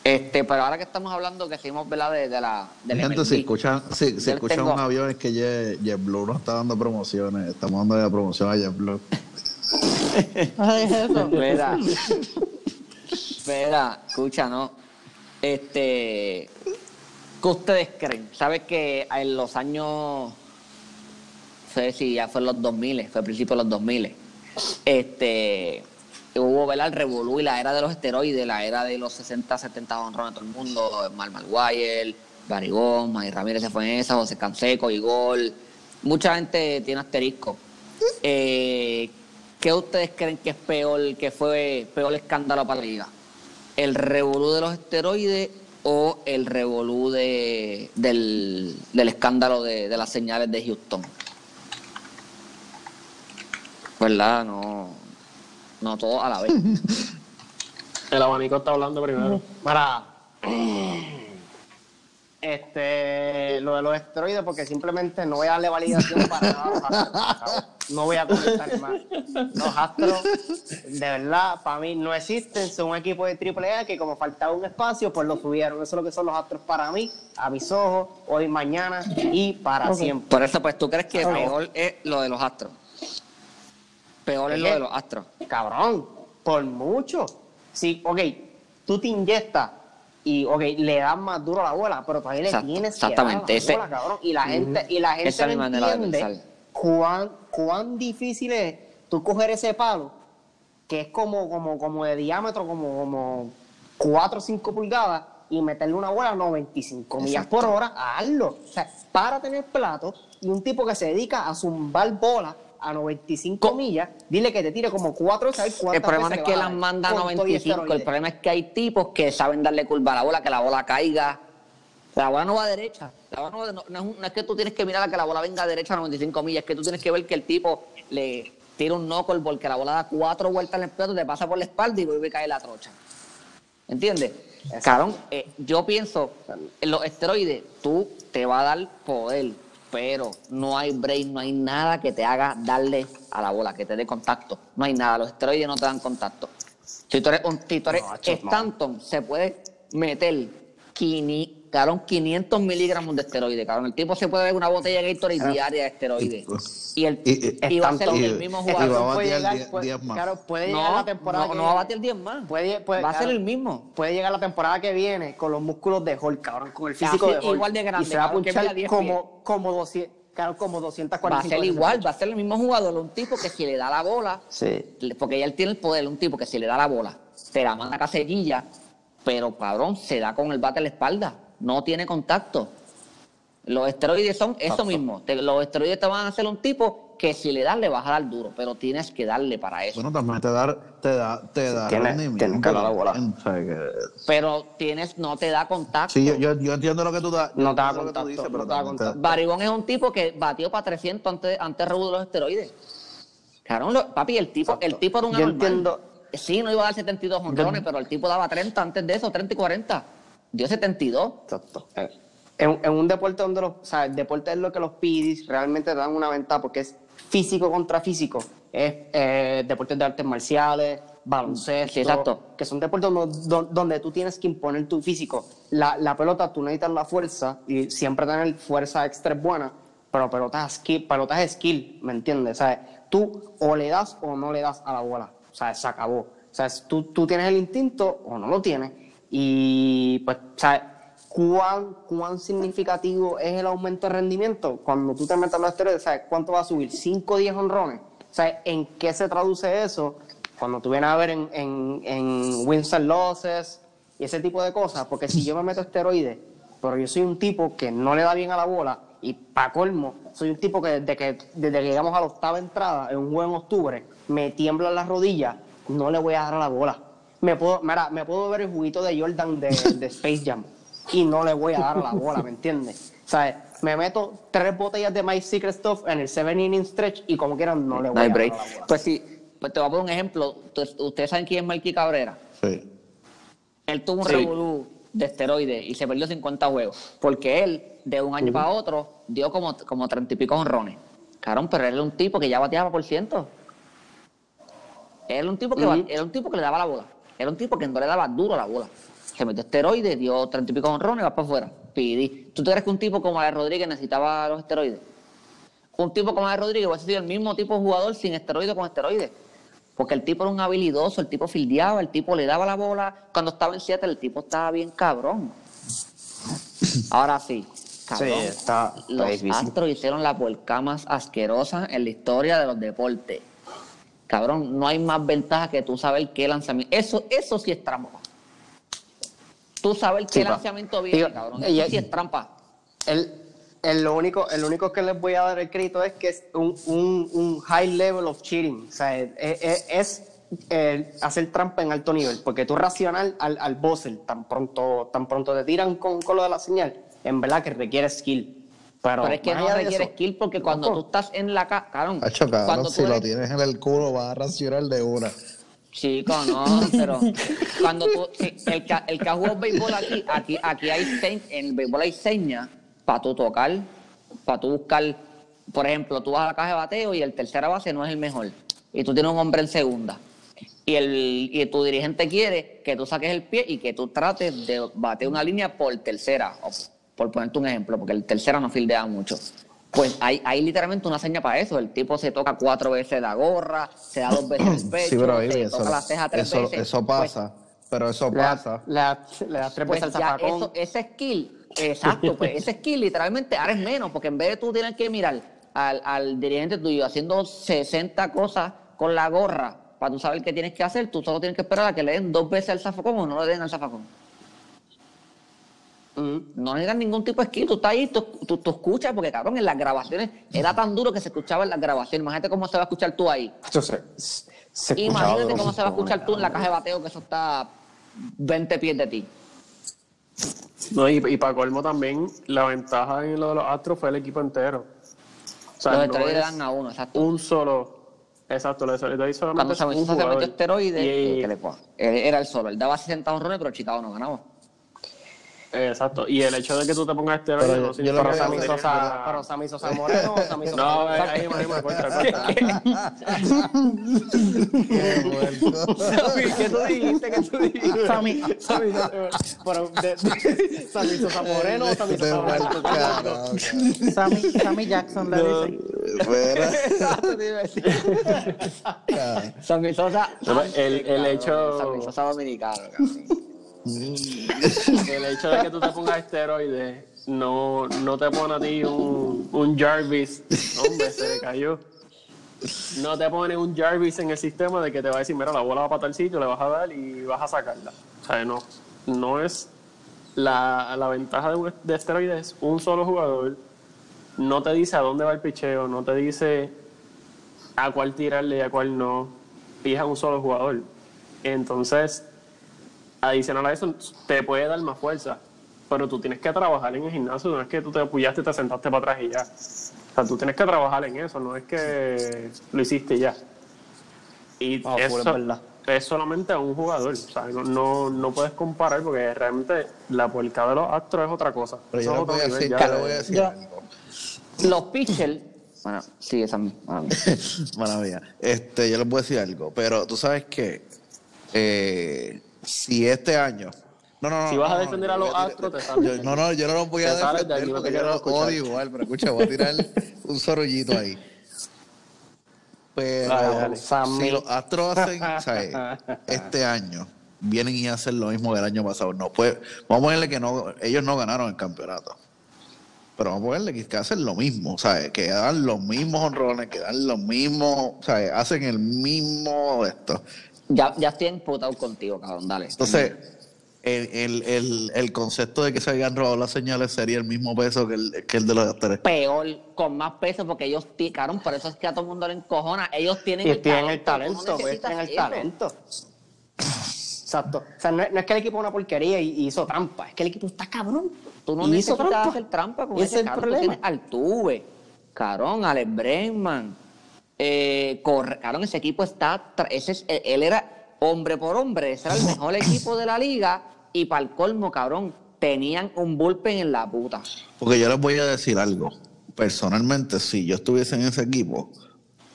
Este, pero ahora que estamos hablando, que seguimos, ¿verdad? De, de la. del Gente, MLB. si escuchan, si, si escuchan tengo- un avión es que Jet- JetBlue nos está dando promociones. Estamos dando la promoción a JetBlue. Ay, eso. Espera. Espera, escucha, ¿no? Este. ¿Qué ustedes creen? ¿Sabes que en los años. No sé si ya fue en los 2000, fue a principios de los 2000. Este. Hubo, ¿verdad? El revolú y la era de los esteroides, la era de los 60, 70 honrones todo el mundo. Mal Maguire, Barigón, May Ramírez se fue en esa, José Canseco, Igor. Mucha gente tiene asterisco. Eh, ¿Qué ustedes creen que es peor, que fue peor escándalo para la liga? ¿El revolú de los esteroides o el revolú de, del, del escándalo de, de las señales de Houston? ¿Verdad? No, no todo a la vez. El abanico está hablando primero. Para. Este, lo de los esteroides, porque simplemente no voy a darle validación para nada a los astros. ¿sabes? No voy a comentar más. Los astros, de verdad, para mí no existen. Son un equipo de AAA que, como faltaba un espacio, pues lo subieron. Eso es lo que son los astros para mí, a mis ojos, hoy, mañana y para siempre. Por eso, pues, ¿tú crees que Ok. peor es lo de los astros? Peor es ¿Qué? lo de los astros. Cabrón, por mucho. Sí, ok, tú te inyectas y, ok, le das más duro a la bola, pero todavía le Exacto, tienes exactamente, que dar a la bola, cabrón. Y la gente, y la gente Esa no entiende cuán, cuán difícil es tú coger ese palo, que es como, como, como de diámetro, como, como 4 o 5 pulgadas, y meterle una bola a 95 millas Exacto. por hora, hazlo. O sea, para tener plato y un tipo que se dedica a zumbar bola a 95 millas, dile que te tire como 4 ¿sabes El problema no es que las manda a Con todo y 95, el problema es que hay tipos que saben darle curva a la bola, que la bola caiga. La bola no va derecha. La bola no, va- no- no es, un- no es que tú tienes que mirar a que la bola venga derecha a 95 millas, es que tú tienes que ver que el tipo le tira un knuckleball, que la bola da cuatro vueltas en el plato, te pasa por la espalda y vuelve a caer la trocha. ¿Entiendes? Cabrón, eh, yo pienso, en los esteroides, tú te va a dar poder, pero no hay break, no hay nada que te haga darle a la bola, que te dé contacto. No hay nada, los esteroides no te dan contacto. Si tú eres, un, si tú eres No, macho, no. Stanton, se puede meter quini- cabrón, 500 miligramos de esteroide, cabrón. El tipo se puede ver una botella de Gatorade diaria de esteroides. Y, el, Y- y, va a ser el mismo jugador. va a puede llegar, diez- puede- diez más. Claro, puede llegar No, la temporada no, que no va a batir 10 más. Puede, puede- va a ser el mismo. Puede llegar la temporada que viene con los músculos de Hulk, cabrón, con el físico de Hulk. igual de grande, Y se va a punchar 10 como, como, 200, claro, como 245. Va a ser igual, va a ser el mismo jugador, un tipo que si le da la bola, Sí. porque ya él tiene el poder, un tipo que si le da la bola, te la manda a casellilla, pero cabrón, se da con el bate en la espalda, no tiene contacto. Los esteroides son eso mismo, te- los esteroides te van a hacer un tipo que si le das le vas a dar duro, pero tienes que darle para eso. Bueno, también te da, te da, te da Tienes- rendimiento. tienes que dar la bola. también, o sea que- Pero tienes, no te da contacto. Sí, yo, yo, yo entiendo lo que tú das. yo No te da contacto, dices, no pero te da te- contacto. Barigón es un tipo que batió para 300 antes, antes de los esteroides. Claro, lo- papi, el tipo, el tipo era un Yo anormal. entiendo- Sí, no iba a dar 72 honrones, pero el tipo daba 30 antes de eso, 30 y 40. Dio 72. Exacto. En, en un deporte donde los, o sea, el deporte es lo que los PIDs realmente te dan una ventaja porque es físico contra físico. Es eh, deportes de artes marciales, baloncesto, Sí, exacto. que son deportes donde, don- donde tú tienes que imponer tu físico. La, la pelota, tú necesitas la fuerza y siempre tener fuerza extra es buena, pero pelotas es skill, pelotas es skill, ¿me entiendes? O sea, tú o le das o no le das a la bola. O sea, se acabó. O sea, tú, tú tienes el instinto o no lo tienes. Y pues, sea, ¿cuán, cuán significativo es el aumento de rendimiento? Cuando tú te metes los esteroides, ¿sabes cuánto va a subir? ¿5 o 10 honrones? Sea, ¿en qué se traduce eso? Cuando tú vienes a ver en, en, en wins and losses y ese tipo de cosas. Porque si yo me meto esteroides, pero yo soy un tipo que no le da bien a la bola y para colmo, soy un tipo que desde que, desde que llegamos a la octava entrada en un juego en octubre, me tiemblan las rodillas, no le voy a dar a la bola. Me puedo, mira, me puedo ver el juguito de Jordan de, de Space Jam y no le voy a dar la bola, ¿me entiendes? O sea, me meto tres botellas de My Secret Stuff en el 7 inning stretch y como quieran no le voy No a dar la bola. Pues sí, pues te voy a poner un ejemplo. Ustedes- saben quién es Mikey Cabrera. Sí. Él tuvo un Sí. revolú de esteroides y se perdió 50 juegos. Porque él, de un año para otro, dio como, como 30 y pico honrones. Cabrón, pero él era un tipo que ya bateaba por ciento. Era un tipo que, ba- Ujú. era un tipo que le daba la bola. Era un tipo que no le daba duro la bola. Se metió esteroides, dio 30 y pico honrones y va para afuera. Pidí. ¿Tú te crees que un tipo como Ale Rodríguez necesitaba los esteroides? Un tipo como Ale Rodríguez hubiese sido el mismo tipo de jugador sin esteroides con esteroides. Porque el tipo era un habilidoso, el tipo fildeaba, el tipo le daba la bola. Cuando estaba en Seattle, el tipo estaba bien cabrón. Ahora sí, cabrón. Sí, está- está los difícil. Astros hicieron la puerca más asquerosa en la historia de los deportes. Cabrón, no hay más ventaja que tú saber qué lanzamiento. Eso, eso sí es trampa. Tú saber qué Sí, lanzamiento viene, Digo, cabrón. y- Eso sí es trampa. El, el, lo único, el único que les voy a dar el crédito es que es un, un, un high level of cheating. O sea, es, es- es, hacer trampa en alto nivel. Porque tú racional al, al buzzer, tan pronto, tan pronto te tiran con, con lo de la señal, en verdad que requiere skill. Pero, Pero es que no requiere eso, skill porque cuando loco, tú estás en la casa, cabrón, Hacho, cabrón, cuando si tú lo eres- tienes en el culo, vas a racionar de una. Chico, no, pero cuando tú, el que, el que ha jugado béisbol aquí, aquí, aquí hay señ- en el béisbol hay señas para tú tocar, para tú buscar, por ejemplo, tú vas a la caja de bateo y el tercera base no es el mejor, y tú tienes un hombre en segunda, y, el, y tu dirigente quiere que tú saques el pie y que tú trates de batear una línea por tercera, por ponerte un ejemplo, porque el tercera no fildea mucho. Pues hay, hay literalmente una seña para eso. El tipo se toca cuatro veces la gorra, se da dos veces el pecho, Sí, pero se eso, toca la ceja tres eso, veces. eso Pues- pasa. pero eso pasa. le das- das tres Pues, veces al eso, ese skill, exacto, pues ese skill literalmente ahora es menos, porque en vez de tú tener que mirar al, al dirigente tuyo haciendo 60 cosas con la gorra para tú saber qué tienes que hacer, tú solo tienes que esperar a que le den dos veces al zafacón o no le den al zafacón. Ujú. No necesitas ningún tipo de skill, tú estás ahí, tú, tú, tú escuchas, porque cabrón, en las grabaciones era tan duro que se escuchaba en las grabaciones. Imagínate cómo se va a escuchar tú ahí. Se escuchaba Imagínate cómo se va a escuchar tú en la caja de bateo, que eso está 20 pies de ti. No, y, y para colmo también, la ventaja en lo de los Astros fue el equipo entero. O sea, Los no esteroides dan a uno, exacto. un solo. Exacto, los esteroides solamente Cuando se un metió, se metió esteroides, Y- eh, ¿qué le? Él era el solo. Él daba 60 honrones, pero Chicago no ganaba. Exacto, y el hecho de que tú te pongas esteroides Pero no yo- Pero lo Sammy Sosa, pero Sammy Sosa Moreno, Sammy Sosa No, ahí, me corta, corta. ¿Qué tú dijiste? ¿Qué tú dijiste? Sammy, Sammy, pero de, de, Sammy Sosa Moreno o Sammy Sosa Moreno. Sammy, Sammy Jackson le dice. Sammy Sosa. Pero el- el hecho- Sammy Sosa dominicano, cabrón. El hecho de que tú te pongas esteroides no, no te pone a ti un, Jarvis. Hombre, se le cayó. No te pone un Jarvis en el sistema de que te va a decir, mira, la bola va para tal sitio, le vas a dar y vas a sacarla. O sea, no, no es la, la ventaja de, de esteroides, un solo jugador. No te dice a dónde va el picheo, no te dice a cuál tirarle y a cuál no. Fija un solo jugador. Entonces, adicional a eso, te puede dar más fuerza. Pero tú tienes que trabajar en el gimnasio, no es que tú te apoyaste y te sentaste para atrás y ya. O sea, tú tienes que trabajar en eso, no es que lo hiciste y ya. Y es eso es solamente a un jugador. O sea, no, no, no puedes comparar porque realmente la puerca de los astros es otra cosa. Pero Eso yo voy a nivel decir, ya voy a decir. Los pitchers. Bueno, sí, esa misma. Mala mía. Este, yo les voy a decir algo, pero tú sabes que eh, si este año. No, no, no. Si vas a defender a los Astros, te sales. yo- No, no, yo no los voy a defender porque yo los odio igual, pero escucha, voy a tirar un sorollito ahí. Pero si los Astros hacen, ¿sabes? Este año vienen y hacen lo mismo que el año pasado. No, pues, vamos a ponerle que no, ellos no ganaron el campeonato. Pero vamos a ponerle que, hacen lo mismo, ¿sabes? Que dan los mismos honrones, que dan los mismos, ¿sabes? Hacen el mismo esto. Ya, ya estoy emputado contigo, cabrón, dale. Entonces, el, el, el, el concepto de que se habían robado las señales sería el mismo peso que el, que el de los tres. peor, con más peso, porque ellos picaron, por eso es que a todo el mundo le encojona. Ellos tienen Y el tienen el talento, tú talento, no pues, tienen el talento. Exacto. O sea, no es, no es que el equipo es una porquería y, y hizo trampa, es que el equipo está cabrón. Tú no necesitas trampa. hacer trampa con Ese ese es el cabrón. Tú problema. tienes Altuve, Carón, Alex Bregman, eh, ese equipo está... Ese es, él él era hombre por hombre, ese era el mejor equipo de la liga y para el colmo, cabrón, tenían un bullpen en la puta. Porque yo les voy a decir algo. Personalmente, si yo estuviese en ese equipo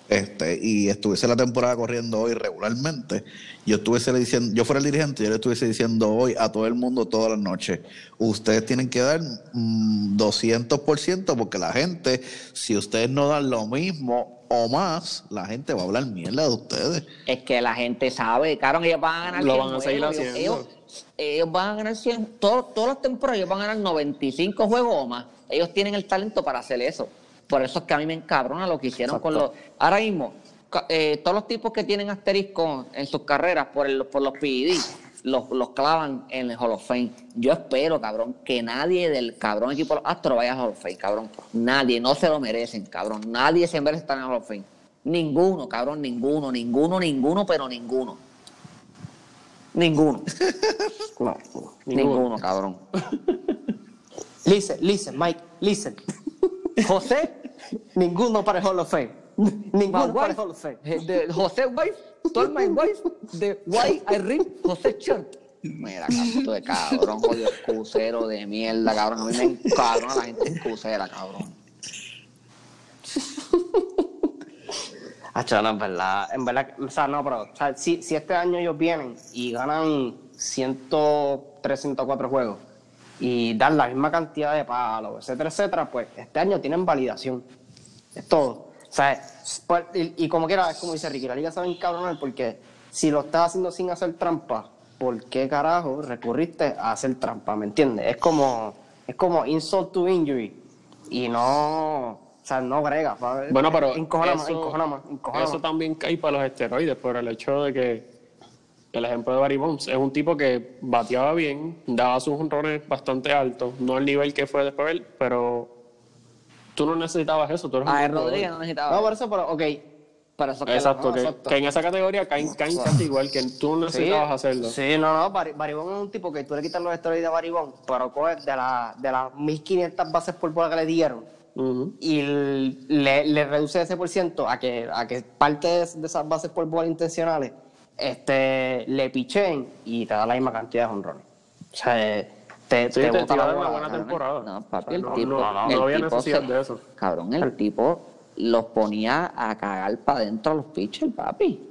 este, y estuviese la temporada corriendo hoy regularmente, yo estuviese diciendo, yo fuera el dirigente, yo le estuviese diciendo hoy a todo el mundo todas las noches, ustedes tienen que dar mm, 200% porque la gente, si ustedes no dan lo mismo o más, la gente va a hablar mierda de ustedes. Es que la gente sabe, cabrón, ellos van a ganar Lo 100 van a seguir juegos, ellos- haciendo. Ellos, ellos van a ganar 100, todo- todas las temporadas ellos van a ganar 95 juegos o más. Ellos tienen el talento para hacer eso. Por eso es que a mí me encabrona lo que hicieron con los... Ahora mismo, eh, todos los tipos que tienen asterisco en sus carreras por, el- por los PED, los, los clavan en el Hall of Fame. Yo espero, cabrón, que nadie del cabrón equipo de los Astros vaya al Hall of Fame, cabrón. Nadie, no se lo merecen, cabrón. Nadie se merece estar en el Hall of Fame. Ninguno, cabrón, ninguno, ninguno, ninguno, pero ninguno. Ninguno. No, ninguno, cabrón. Listen, listen, Mike, listen. José, ninguno para el Hall of Fame. Ninguno para el Hall of Fame. José Wife, told my wife, de why I read José. Mira, canto de cabrón, jodido excusero de mierda, cabrón. A mí me encabrona la gente excusera, cabrón. Hacho, no, en verdad, en verdad, o sea, no, pero, o sea, si, si este año ellos vienen y ganan 103, 104 juegos y dan la misma cantidad de palos, etcétera, etcétera, pues este año tienen validación. Es todo. O sea, es- por- y, y como quiera, es como dice Ricky, la liga sabe encabronar porque si lo estás haciendo sin hacer trampa, ¿por qué carajo recurriste a hacer trampa? ¿Me entiendes? Es como, es como insult to injury y no, o sea, no brega. Bueno, pero Encojona más, eso, encojona más, encojona eso más. también cae para los esteroides, por el hecho de que el ejemplo de Barry Bonds es un tipo que bateaba bien, daba sus honrones bastante altos, no al nivel que fue después él, pero tú no necesitabas eso. Tú eres A Rodríguez no necesitaba. No, por eso, pero, ok. Pero eso que Exacto, no, que, exacto. que en esa categoría caen, caen casi igual, que tú no necesitabas hacerlo. Sí, no, no, Bari- Baribón es un tipo que tú le quitas los esteroides a Baribón, pero coge de, la, de las 1500 bases por bola que le dieron y le, le reduce ese por ciento a que, a que parte de, de esas bases por bola intencionales este, le pichen y te da la misma cantidad de honrones. O sea, te, Sí, te te, bota la a dar una bola. buena cabrón. temporada. No, papi, O sea, el no, tipo. no, no, el había tipo necesidad se- de eso. Cabrón, el tipo los ponía a cagar para adentro a los pitchers, papi.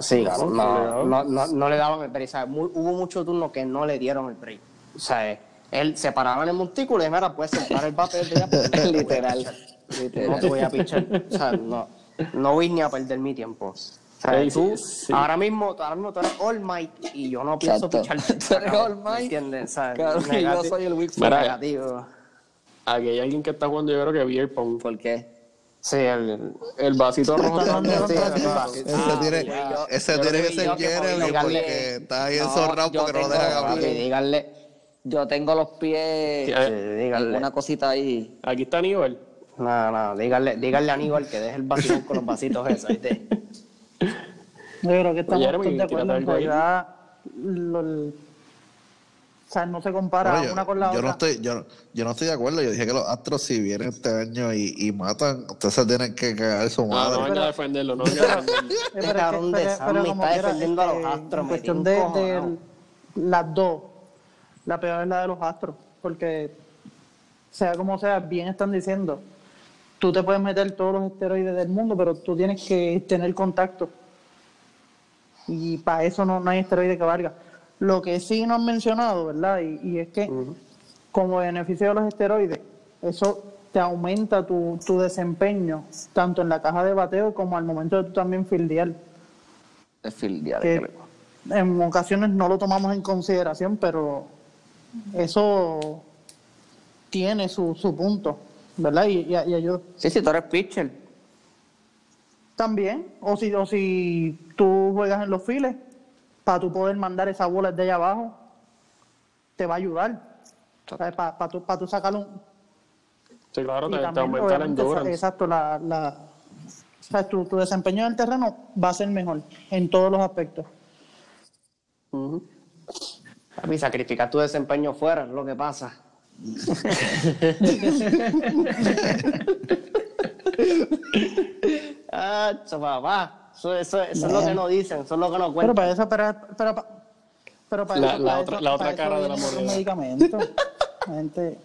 Sí, cabrón, no, no, no, no le daban el break. o sea, mu- hubo muchos turnos que no le dieron el break. O sea, él se paraba en el montículo y mira, puedes sentar el ya. voy a Literal. pichar. No te voy a pichar. O sea, no, no voy ni a perder mi tiempo. Sea, Sí, tú, sí, sí. ahora mismo, ahora mismo tú eres All Might y yo no pienso Exacto. picharte. Tú eres All Might. ¿Me entiendes? Yo soy el Mira, negativo. Aquí hay alguien que está jugando, yo creo que beer pong. ¿Por qué? Sí, el, El vasito rojo Está sí. Ese Ah, tiene, yo- ese yo tiene lo que ser Jeremy díganle- porque está ahí No, enzorrado porque no lo dejan hablar. díganle. Yo tengo los pies en díganle. una cosita ahí. Aquí está Aníbal. No, no, díganle, díganle a Aníbal que deje el vacilón con los vasitos esos. Yo creo que estamos Jeremy, de acuerdo en realidad. lo- o sea, no se compara Bueno, yo, una con la yo otra. no estoy, yo, yo no estoy de acuerdo. Yo dije que los Astros, si vienen este año y, y matan, ustedes se tienen que cagar su Ah, no madre. venga a defenderlo, no venga a defenderlo. Eh, de pero me está defendiendo a los este, Astros, En cuestión de, de las dos, la peor es la de los Astros, porque sea como sea, bien están diciendo, tú te puedes meter todos los esteroides del mundo, pero tú tienes que tener contacto. Y para eso no, no hay esteroide que valga. Lo que sí no han mencionado, ¿verdad? Y, y es que como beneficio de los esteroides, eso te aumenta tu, tu desempeño, tanto en la caja de bateo como al momento de tú también fildear. Es fildear, Que creo. en ocasiones no lo tomamos en consideración, pero eso tiene su, su punto, ¿verdad? Y, y, y ayuda. Sí, sí, tú eres pitcher. También, o si, o si tú juegas en los files, para tú poder mandar esa bola de allá abajo, te va a ayudar. Para tú, pa' tú sacar un... Sí, claro, y te, te también, aumenta la endurance. Exacto, la, la, o sea, tu, tu desempeño en el terreno va a ser mejor en todos los aspectos. Papi, sacrificar tu desempeño fuera es lo que pasa. Ah, papá. Eso, eso, eso es lo que no dicen, eso es lo que no Pero cuentan. para eso, pero, pero, pero para La- eso, la para otra- eso- la otra cara de la moneda. medicamentos. La gente,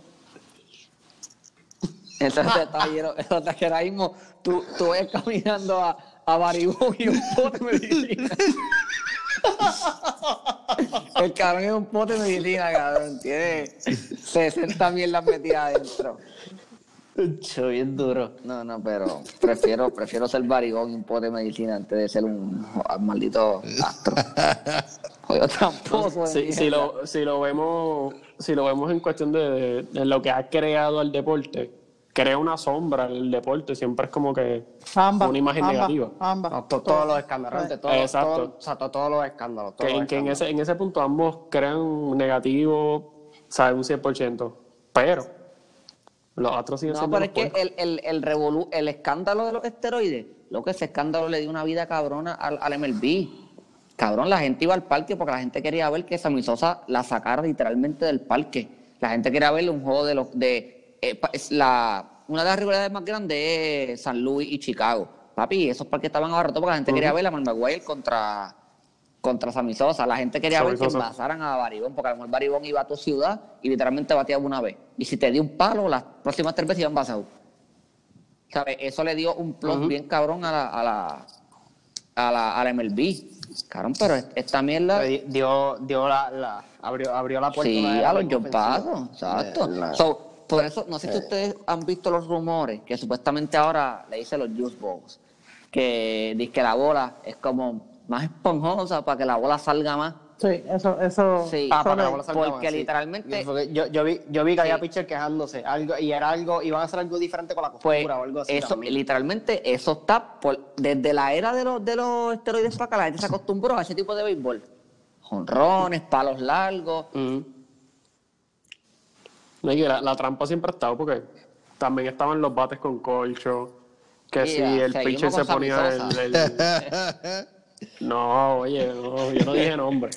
Entonces está lleno, entonces que ahora mismo tú, tú ves caminando a, a Baribón y un pote de medicina. El cabrón es un pote de medicina, cabrón. Tiene 60 mierdas metidas adentro.Cho, bien duro. No, no, pero prefiero, prefiero ser barigón y un pote de medicina antes de ser un maldito astro. Jodido tramposo. de Si, lo, si lo vemos si lo vemos en cuestión de, de lo que ha creado el deporte, crea una sombra el deporte, siempre es como que ambas, una imagen ambas, negativa. Ambas. No, to- todos los escándalos, todos, Exacto. todos- o sea, to- todos los escándalos. todos Que, los que en, escándalos. ese, en ese punto ambos crean negativo, ¿sabes? Un 100%. Pero los otros siguen No, siendo pero es los que el, el, el, revolú- el escándalo de los esteroides, lo que ese escándalo le dio una vida cabrona al, al MLB. Cabrón, la gente iba al parque porque la gente quería ver que Sammy Sosa la sacara literalmente del parque. La gente quería ver un juego de los de eh, la una de las rivalidades más grandes es San Luis y Chicago. Papi, esos parques estaban abarrotados porque la gente quería ver a Mark Maguire contra contra Sammy Sosa. La gente quería Sammy ver que Sosa. envasaran a Baribón, porque a lo mejor Baribón iba a tu ciudad y literalmente bateaba una vez. Y si te dio un palo, las próximas tres veces iban envasados. ¿Sabes? Eso le dio un plus bien cabrón a la, a la, a la, a la MLB. Cabrón, pero es- esta mierda. Di- Dio, dio la, la- abrió, abrió la puerta. Sí, a los John. Paso, exacto. So, por eso, no sé si ustedes han visto los rumores que supuestamente ahora le dicen los Juice Balls, que dice que la bola es como más esponjosa para que la bola salga más. Sí, eso, eso. Sí. Ah, para que la bola salga porque más, sí. literalmente- Porque Yo, yo, vi, yo vi que había Sí. pitcher quejándose. Algo, y era algo, iban a hacer algo diferente con la Pues costura o algo así. eso, también. literalmente, eso está por, desde la era de los, de los esteroides para acá, la gente se acostumbró a ese tipo de béisbol. Jonrones, palos largos. No, y la, la trampa siempre ha estado porque también estaban los bates con colcho. Que Sí, si ah, el pitcher se con ponía el, el- No, oye, no, yo no dije nombre.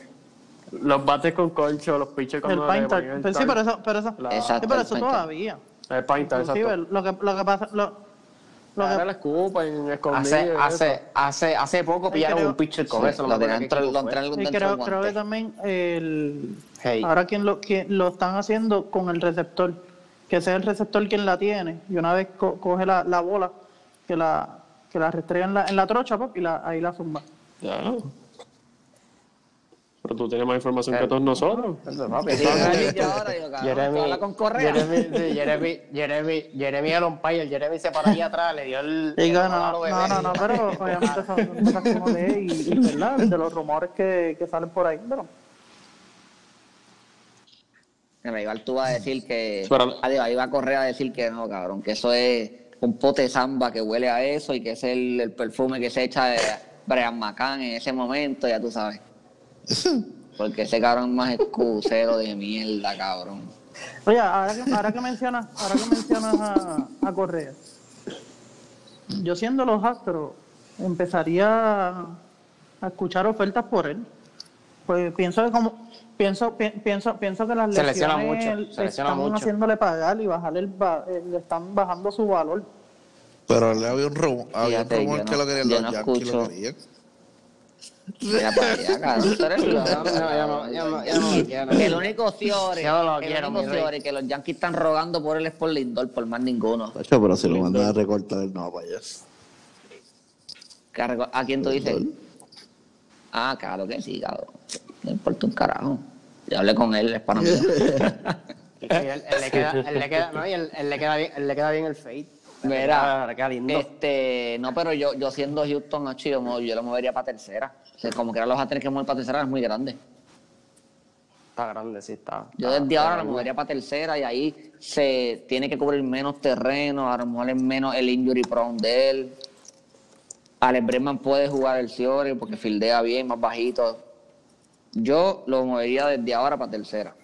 Los bates con colcho, los pitchers El painter. ponían el Pero sí, pero eso, pero eso, La- Exacto. sí, pero eso painter. todavía. El painter, exacto. lo que, lo que pasa, lo Ahora que, la escupen, escondido. Hace, hace, hace, hace poco pillaron creo- un pitcher con Sí, eso. lo me tenían equipo lo dentro creo, del creo que también el, Hey. ahora quien lo, quien lo están haciendo con el receptor, que sea el receptor quien la tiene, y una vez co- coge la, la bola, que la, que la restrega en la, en la trocha, pop, y la, ahí la zumba. Ya. Pero tú tienes más información que todos nosotros. Jeremy, habla con Correa. Jeremy, Jeremy, Jeremy, Jeremy el umpire, Jeremy se paró ahí atrás, le dio el. Y el no, no, no, no, pero obviamente son cosas que uno lee y, y ¿verdad? de los rumores que, que salen por ahí, pero Igual tú vas a decir que. Adiós, ahí va a correr a decir que no, cabrón, que eso es un pote de samba que huele a eso y que es el, el perfume que se echa de Brian McCann en ese momento, ya tú sabes. Porque ese cabrón es más excusero de mierda, cabrón. Oye, ahora que, ahora que mencionas, ahora que mencionas a, a Correa, yo siendo los astros, empezaría a, escuchar ofertas por él. Pues pienso que como pienso pi- pienso pienso que las Se lesiones mucho, se están mucho. haciéndole pagar y bajarle el eh, le están bajando su valor. Pero le había un rumor, había un Fíjate, rumor yo que no- lo querían los no Yankees, lo escucho. querían. Mira para allá, cabrón. tú eres loco, No, no, ya no, ya no, ya no lo quiero. El único lo el quiero, único mi que los Yankees están rogando por él es por Lindor, por más ninguno. Tacho, pero si lo mandan a recortar, no para allá. ¿Qué arreglo- ¿A quién tú dices? Ah, claro que sí, cabrón. No importa un carajo. Yo hablé con él, es para mí. Él, le queda, él le queda, no, y él, él le queda bien, él le queda bien el fade. Mira, queda lindo. este, no, pero yo, yo siendo Houston, yo, yo lo movería para tercera. O sea, como que ahora los a tener que mover para tercera, es muy grande. Está grande, sí, está. Yo desde está ahora lo movería para tercera y ahí se tiene que cubrir menos terreno, a lo mejor es menos el injury prone de él. Alex Bregman puede jugar el Ciore porque fildea bien, más bajito. Yo lo movería desde ahora para tercera.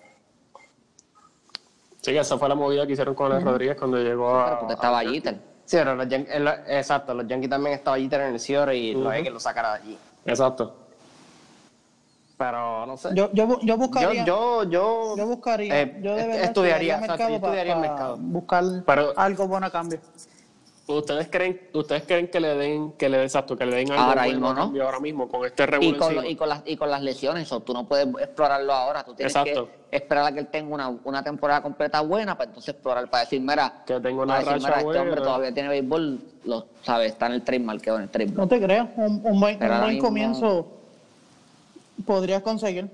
Sí, que esa fue la movida que hicieron con Alex Rodríguez cuando llegó a. Porque estaba a- allí. Sí, pero los Yan- el- exacto, los Yankees también estaba allí en el Ciore y lo hay que lo sacara de allí. Exacto. Pero no sé. Yo, yo, yo buscaría. yo, yo, Yo buscaría, eh, yo de verdad estudiaría, el exacto, mercado yo estudiaría el pa mercado. buscar Pero- algo bueno a cambio. ¿Ustedes creen, ustedes creen que le den, que le den exacto, que le den algo Ahora bueno mismo, ¿no? cambio ahora mismo con este Y con, y, con las, y con las lesiones, o tú no puedes explorarlo ahora, tú tienes Exacto. que esperar a que él tenga una, una temporada completa buena para entonces explorar, para decir, mira, Que tenga una para decir, racha mira, este hombre todavía tiene béisbol, lo sabes, está en el trademark, quedó en el No trademark. te creas, un, un buen, un comienzo podrías conseguir.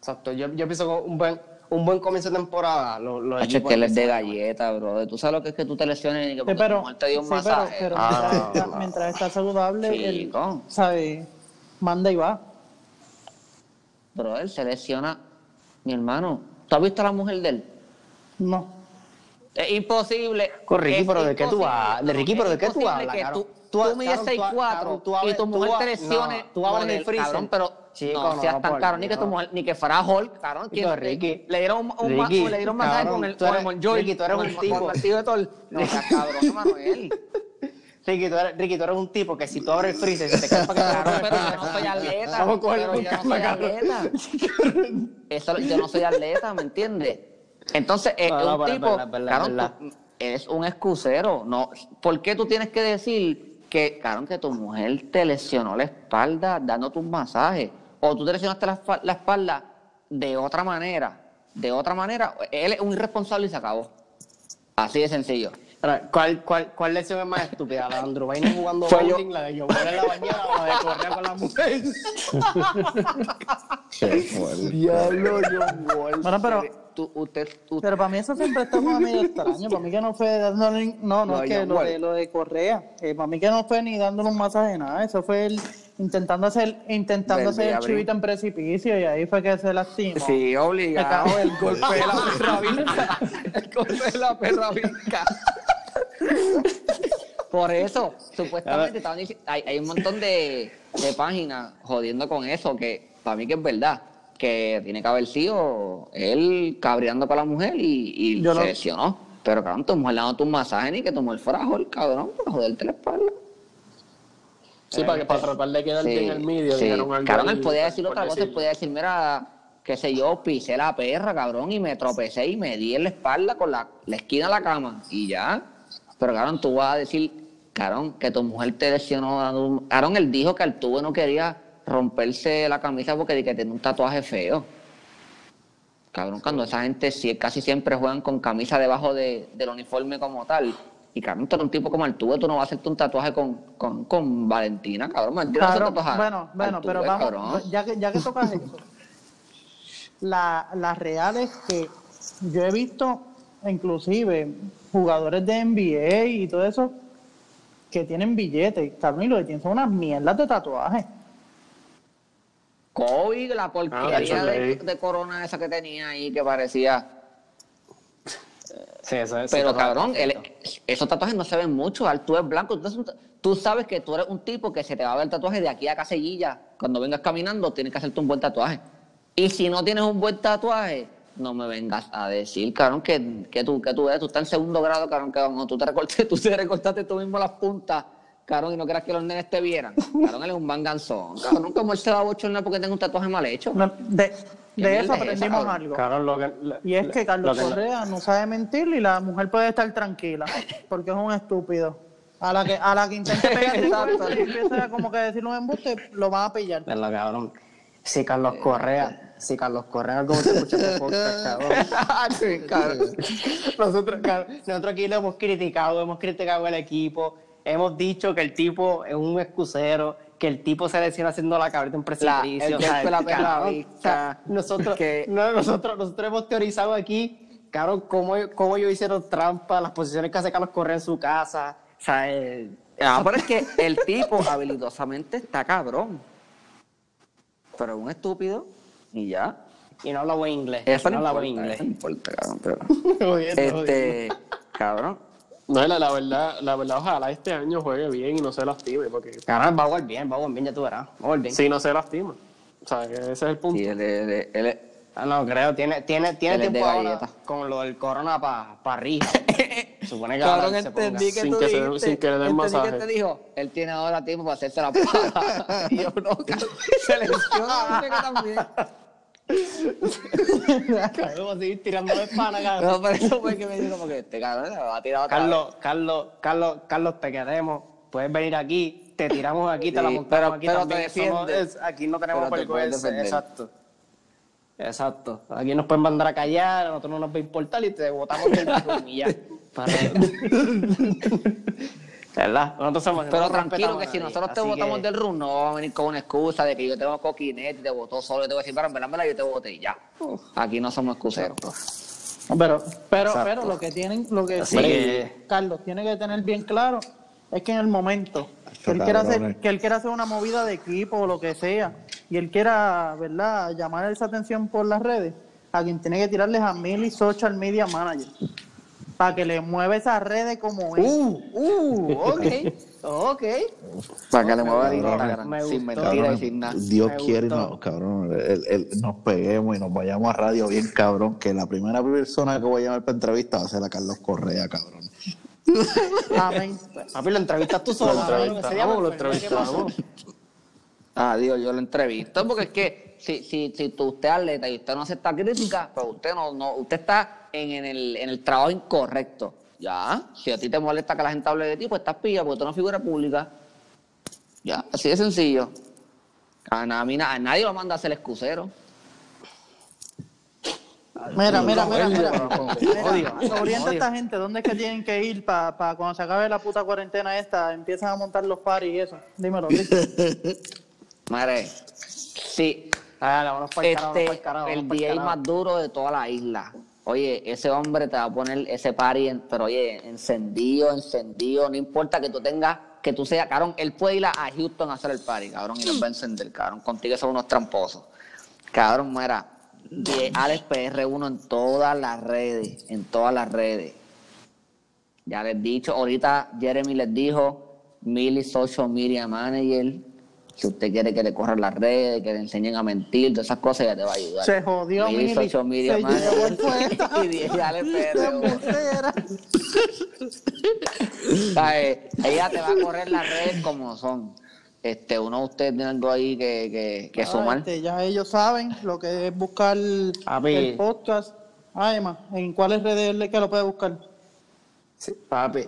exacto, yo, yo pienso que un buen, un buen comienzo de temporada. Lo, lo Hacho, es que él es de galleta, bro. Tú sabes lo que es que tú te lesiones y que Sí, pero, mujer te dio un sí, pero, masaje. pero Ah, mientras, está, no. mientras está saludable, Sí, él. ¿sabe? Manda y va. Bro, él se lesiona. Mi hermano, ¿tú has visto a la mujer de él? No. Es imposible. Con Ricky, Es pero ¿de qué tú hablas? De Ricky, pero ¿de qué tú hablas? Tú, Tú- tú mides cabrón, tú- 6'4 cabrón, tú y tu mujer te ha- lesione. no, tú en el freezer. Cabrón, pero Chico, no no, seas tan por cabrón, ni que, tu ni que fuera Hulk, cabrón. Que- Ricky. Le dieron un, un ma- Ricky, le dieron masaje cabrón, con el, con el eres- Monjoy, Ricky, tú eres un tipo. con el martillo de Thor. No seas cabrón, Manuel. Ricky, tú eres, Ricky, tú eres un tipo que si tú abres el freezer, se te cae para que pero yo no soy atleta. Vamos a cogerlo con yo no soy atleta. Eso, yo no soy atleta, ¿me entiendes? Entonces, es No, no, un tipo, verdad, es verdad, cabrón, verdad. tú eres un excusero. No, ¿Por qué tú tienes que decir que, cabrón, que tu mujer te lesionó la espalda dándote un masaje? O tú te lesionaste la, espa- la espalda de otra manera. De otra manera, él es un irresponsable y se acabó. Así de sencillo. Ahora, ¿Cuál, cuál, ¿Cuál lesión es más estúpida? ¿La de Andrew Bynum jugando yo. bowling, la de Joel en la bañera o la de correr con la mujer? Diablo, John Wall. Bueno, pero, Tú, usted, tú- pero para mí eso siempre está medio extraño. Para mí que no fue dándole. No, no, Lo es que lo de, lo de Correa. eh, para mí que no fue ni dándole un masaje, nada. Eso fue él intentando hacer, intentando hacer el chivito en precipicio y ahí fue que se lastimó. Sí, obligado. El golpe de la perra vinca. El golpe de la perra vinca. Por eso, supuestamente estaban dici- hay, hay un montón de, de páginas jodiendo con eso, que para mí que es verdad, que tiene que haber sido él cabreando con la mujer y, y se lo- lesionó. Pero cabrón, tu mujer dándote un masaje ni que tu mujer fuera Hulk, cabrón, para joderte la espalda. Sí, para, que, para tratar de quedar Sí, en el medio, sí. algo Cabrón, él podía decir por otra cosa, él podía decir, mira, qué sé yo, pisé la perra, cabrón, y me tropecé y me di en la espalda con la, la esquina de la cama, y ya. Pero, cabrón, tú vas a decir, cabrón, que tu mujer te lesionó. dando un- Cabrón, él dijo que Altuve no quería romperse la camisa porque di que tenía un tatuaje feo. Cabrón, cuando esa gente casi siempre juegan con camisa debajo de- del uniforme como tal. Y cabrón, tú eres un tipo como Altuve, tú no vas a hacerte un tatuaje con, con, con Valentina, cabrón. Valentina no se Cabrón, tatuaja bueno, bueno, pero vamos, cabrón. ya que, ya que tocas eso, la, la real es que yo he visto, inclusive, jugadores de NBA y todo eso, que tienen billetes, cabrón, y lo que tienen son unas mierdas de tatuajes. Kobe, la Ah, porquería eso de, corona esa que tenía ahí que parecía. Sí, eso es. Pero eso cabrón, esos tatuajes no se ven mucho. Al tú es blanco. Tú sabes que tú eres un tipo que se te va a ver el tatuaje de aquí a Casellilla. Cuando vengas caminando, tienes que hacerte un buen tatuaje. Y si no tienes un buen tatuaje, no me vengas a decir, cabrón, que, que tú, que tú eres. Tú estás en segundo grado, cabrón, que cuando tú te recortaste, tú te recortaste tú mismo las puntas. Cabrón, y no quieras que los nenes te vieran. Cabrón, él es un manganzón. Cabrón, como él se va a bochornar porque tenga un tatuaje mal hecho. No, De, ¿Qué de mierda eso aprendimos algo. Cabrón, lo que. lo- Y es que Carlos Correa no sabe mentir y la mujer puede estar tranquila, porque es un estúpido. A la que, a la que intente pegarle Exacto. con eso y empiece a como que decir un embuste, lo van a pillar. Verdad, cabrón. Si Carlos Correa, si Carlos Correa algo te escucha este podcast, cabrón. Sí, cabrón. Nosotros, cabrón, nosotros aquí lo hemos criticado, hemos criticado al equipo, hemos dicho que el tipo es un excusero, que el tipo se lesiona haciendo la cabrita en precipicio. nosotros, que- no, nosotros, nosotros hemos teorizado aquí, cabrón, cómo, cómo ellos hicieron trampa, las posiciones que hace Carlos Correa en su casa. O sea, eh, Ah, pero es que el tipo habilidosamente está cabrón. Pero es un estúpido y ya. y no habla buen inglés. Eso no no habla buen eso inglés. no importa, cabrón. Pero, este, cabrón. No, la, la verdad, la verdad, ojalá este año juegue bien y no se lastime, porque Cabrón, va a jugar bien, va a jugar bien, ya tú verás. Va a jugar bien. si no se lastima. O sea, que ese es el punto. Sí, él, él- él- él- Ah, no, creo, tiene, tiene, tiene tiempo ahora con lo del corona para pa arriba. Supone que ahora se ponga. entendí que sin que se- sin que le den masaje. que te dijo, él tiene ahora tiempo para hacerse la paga. y yo no, se lesiona, dice que también. Va a seguir tirando de pana, cabrón. No, pero eso fue que me dijo como que este cabrón me va a tirar otra Carlos, Carlos, Carlos, Carlos, te queremos. Puedes venir aquí, te tiramos aquí, te la Sí, montamos pero- aquí pero también. te Eso no es- aquí no tenemos Pero te puedes vergüenza. defender. Exacto. Exacto. Aquí nos pueden mandar a callar, a nosotros no nos va a importar y te botamos del room y ya. Para- ¿Verdad? Nosotros somos Pero nosotros tranquilo que si nosotros te votamos que- del room, no va a venir con una excusa de que yo tengo coquinete y te votó solo. Y te voy a decir, pero en verdad, en verdad, yo te voté y ya. Aquí no somos excuseros. Pero, pero, Exacto. pero lo que tienen, lo que Carlos tiene que tener bien claro es que en el momento que él, quiera hacer, que él quiera hacer una movida de equipo o lo que sea, y él quiera, ¿verdad?, llamar esa atención por las redes, a quien tiene que tirarles a Milly Social Media Manager. Para que le mueva esas redes como es. Uh, uh, ok, ok. Para que le mueva el Cabrón, Instagram me sin mentira y sin nada. Dios Me quiere, no, cabrón, el- el- nos peguemos y nos vayamos a radio bien, cabrón, que la primera persona que voy a llamar para entrevista va a ser a Carlos Correa, cabrón. Amén. Papi, lo entrevistas tú solo. Lo entrevistamos, lo entrevistamos. Ah, Dios, yo lo entrevisto porque es que si, si, si tú, usted es atleta y usted no acepta crítica, pues usted no, no usted está en, en el, en el trabajo incorrecto. Ya, si a ti te molesta que la gente hable de ti, pues estás pilla porque tú no figura pública. Ya, así de sencillo. A, na- a mí na- a nadie lo manda a ser excusero. Mira, mira, mira, Odio, mira. Orienta a esta gente, ¿dónde es que tienen que ir para cuando se acabe la puta cuarentena esta, empiezan a montar los paris y eso? Dímelo. Madre, sí, carajo, este, carajo, el vámonos pa'l DJ carajo. más duro de toda la isla. Oye, ese hombre te va a poner ese party, en- pero oye, encendido, encendido, no importa que tú tengas, que tú seas, cabrón, él puede ir a Houston a hacer el party, cabrón, y los va a encender, cabrón, contigo son unos tramposos. Cabrón, mira, de Alex PR1 en todas las redes, en todas las redes. Ya les he dicho, ahorita Jeremy les dijo, Millie Social Media Manager, si usted quiere que le corran las redes, que le enseñen a mentir, todas esas cosas, ya te va a ayudar. Se jodió, Millie Millie. Social Media Se Manager. llevó el puesto. y dije, dale, Qué perro. Ella te va a correr las redes como son. Este, uno de ustedes tiene algo ahí que, que, que Ah, sumar. este, ya ellos saben lo que es buscar el podcast. Ah, Emma, ¿en cuáles redes es que lo puede buscar? Sí, papi.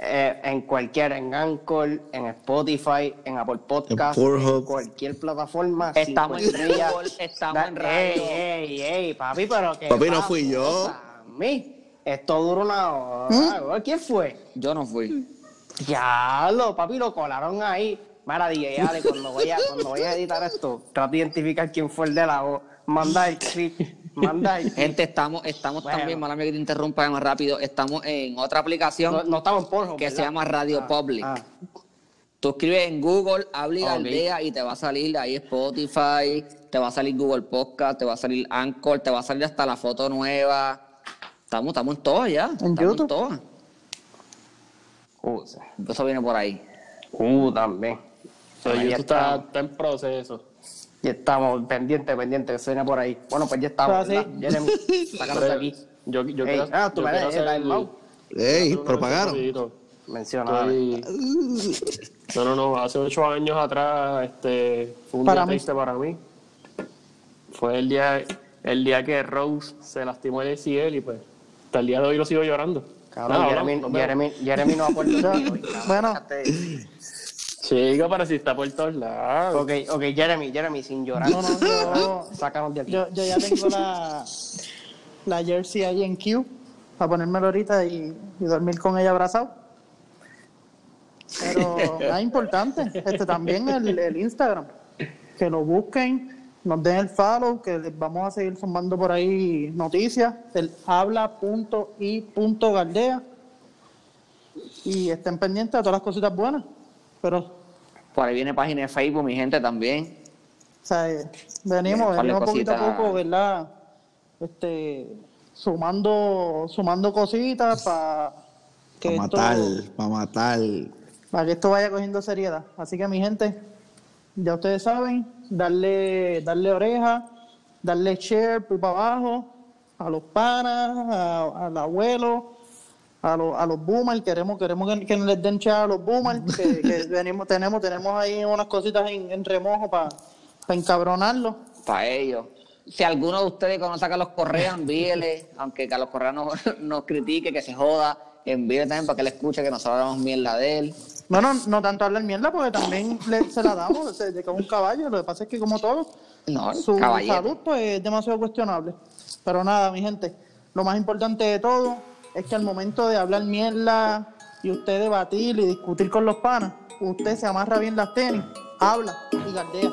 Eh, en cualquier, en Anchor, en Spotify, en Apple Podcast, En cualquier plataforma. Estamos en. Google, estamos en radio. Ey, ey, ey, papi, pero que. Papi, no fui yo. A mí. Esto dura una hora. ¿Mm? ¿Quién fue? Yo no fui. Ya lo, papi, lo colaron ahí. Mira, DJ Ale, cuando vaya, cuando vaya a editar esto, trata de identificar quién fue el de la voz. Manda el clip. Manda clip. Gente, estamos, estamos Bueno. también, mala mía que te interrumpa más rápido, estamos en otra aplicación No, no estamos en Pornhub, que se llama Radio Ah, Public. ah. Tú escribes en Google, habla y Ok. Galdea y te va a salir ahí Spotify, te va a salir Google Podcast, te va a salir Anchor, te va a salir hasta la foto nueva. Estamos, estamos en todas ya. estamos YouTube? En todas. Sí. Eso viene por ahí. Uh, también. So, Ahí YouTube está, está en proceso. Ya estamos, pendiente, pendiente, que suena por ahí. Bueno, pues ya estamos. Pero ¿verdad? Jeremy, sácanos aquí. Yo, yo Ey, quiero, ah, tú yo me quiero hacer el el- mouse. Ey, propagaron. Menciona. No, no, no. Hace ocho años atrás este, fue un Para día mí. triste para mí. Fue el día, el día que Rose se lastimó el ACL y pues hasta el día de hoy lo sigo llorando. Cabrón, Nada, Jeremy, vemos. Jeremy, Jeremy no tiro, cabrón. bueno, Chico, pero si está por todos lados. Ok, ok, Jeremy, Jeremy, sin llorar. No, no, yo- Sácanos de aquí. yo, yo ya tengo la, la jersey ahí en Q para ponérmelo ahorita y, y dormir con ella abrazado. Pero es importante, este también el, el Instagram, que lo busquen, nos den el follow, que les vamos a seguir sumando por ahí noticias, el habla.i.galdea y estén pendientes de todas las cositas buenas. Pero Por ahí viene página de Facebook, mi gente también. O sea, eh, venimos, venimos poquito a poco, ¿verdad? Este, sumando, sumando cositas para que, matar, para matar. para que esto vaya cogiendo seriedad. Así que mi gente, ya ustedes saben, darle, darle oreja, darle share por para abajo, a los panas, a- al abuelo, a, los a los boomers, queremos, queremos que, que les den share a los boomers, que, que venimos, tenemos, tenemos ahí unas cositas en, en remojo para encabronarlos. Para ellos. Si alguno de ustedes conoce a Carlos Correa, envíele, aunque Carlos Correa nos, nos critique, que se joda, envíele también para que él escuche que nosotros hablamos mierda de él. No, no, no tanto hablar mierda, porque también le- se la damos, de, de que un caballo, lo que pasa es que como todo, No, su caballero. salud pues es demasiado cuestionable. Pero nada, mi gente, lo más importante de todo es que al momento de hablar mierda y usted debatir y discutir con los panas, usted se amarra bien las tenis, habla y galdea.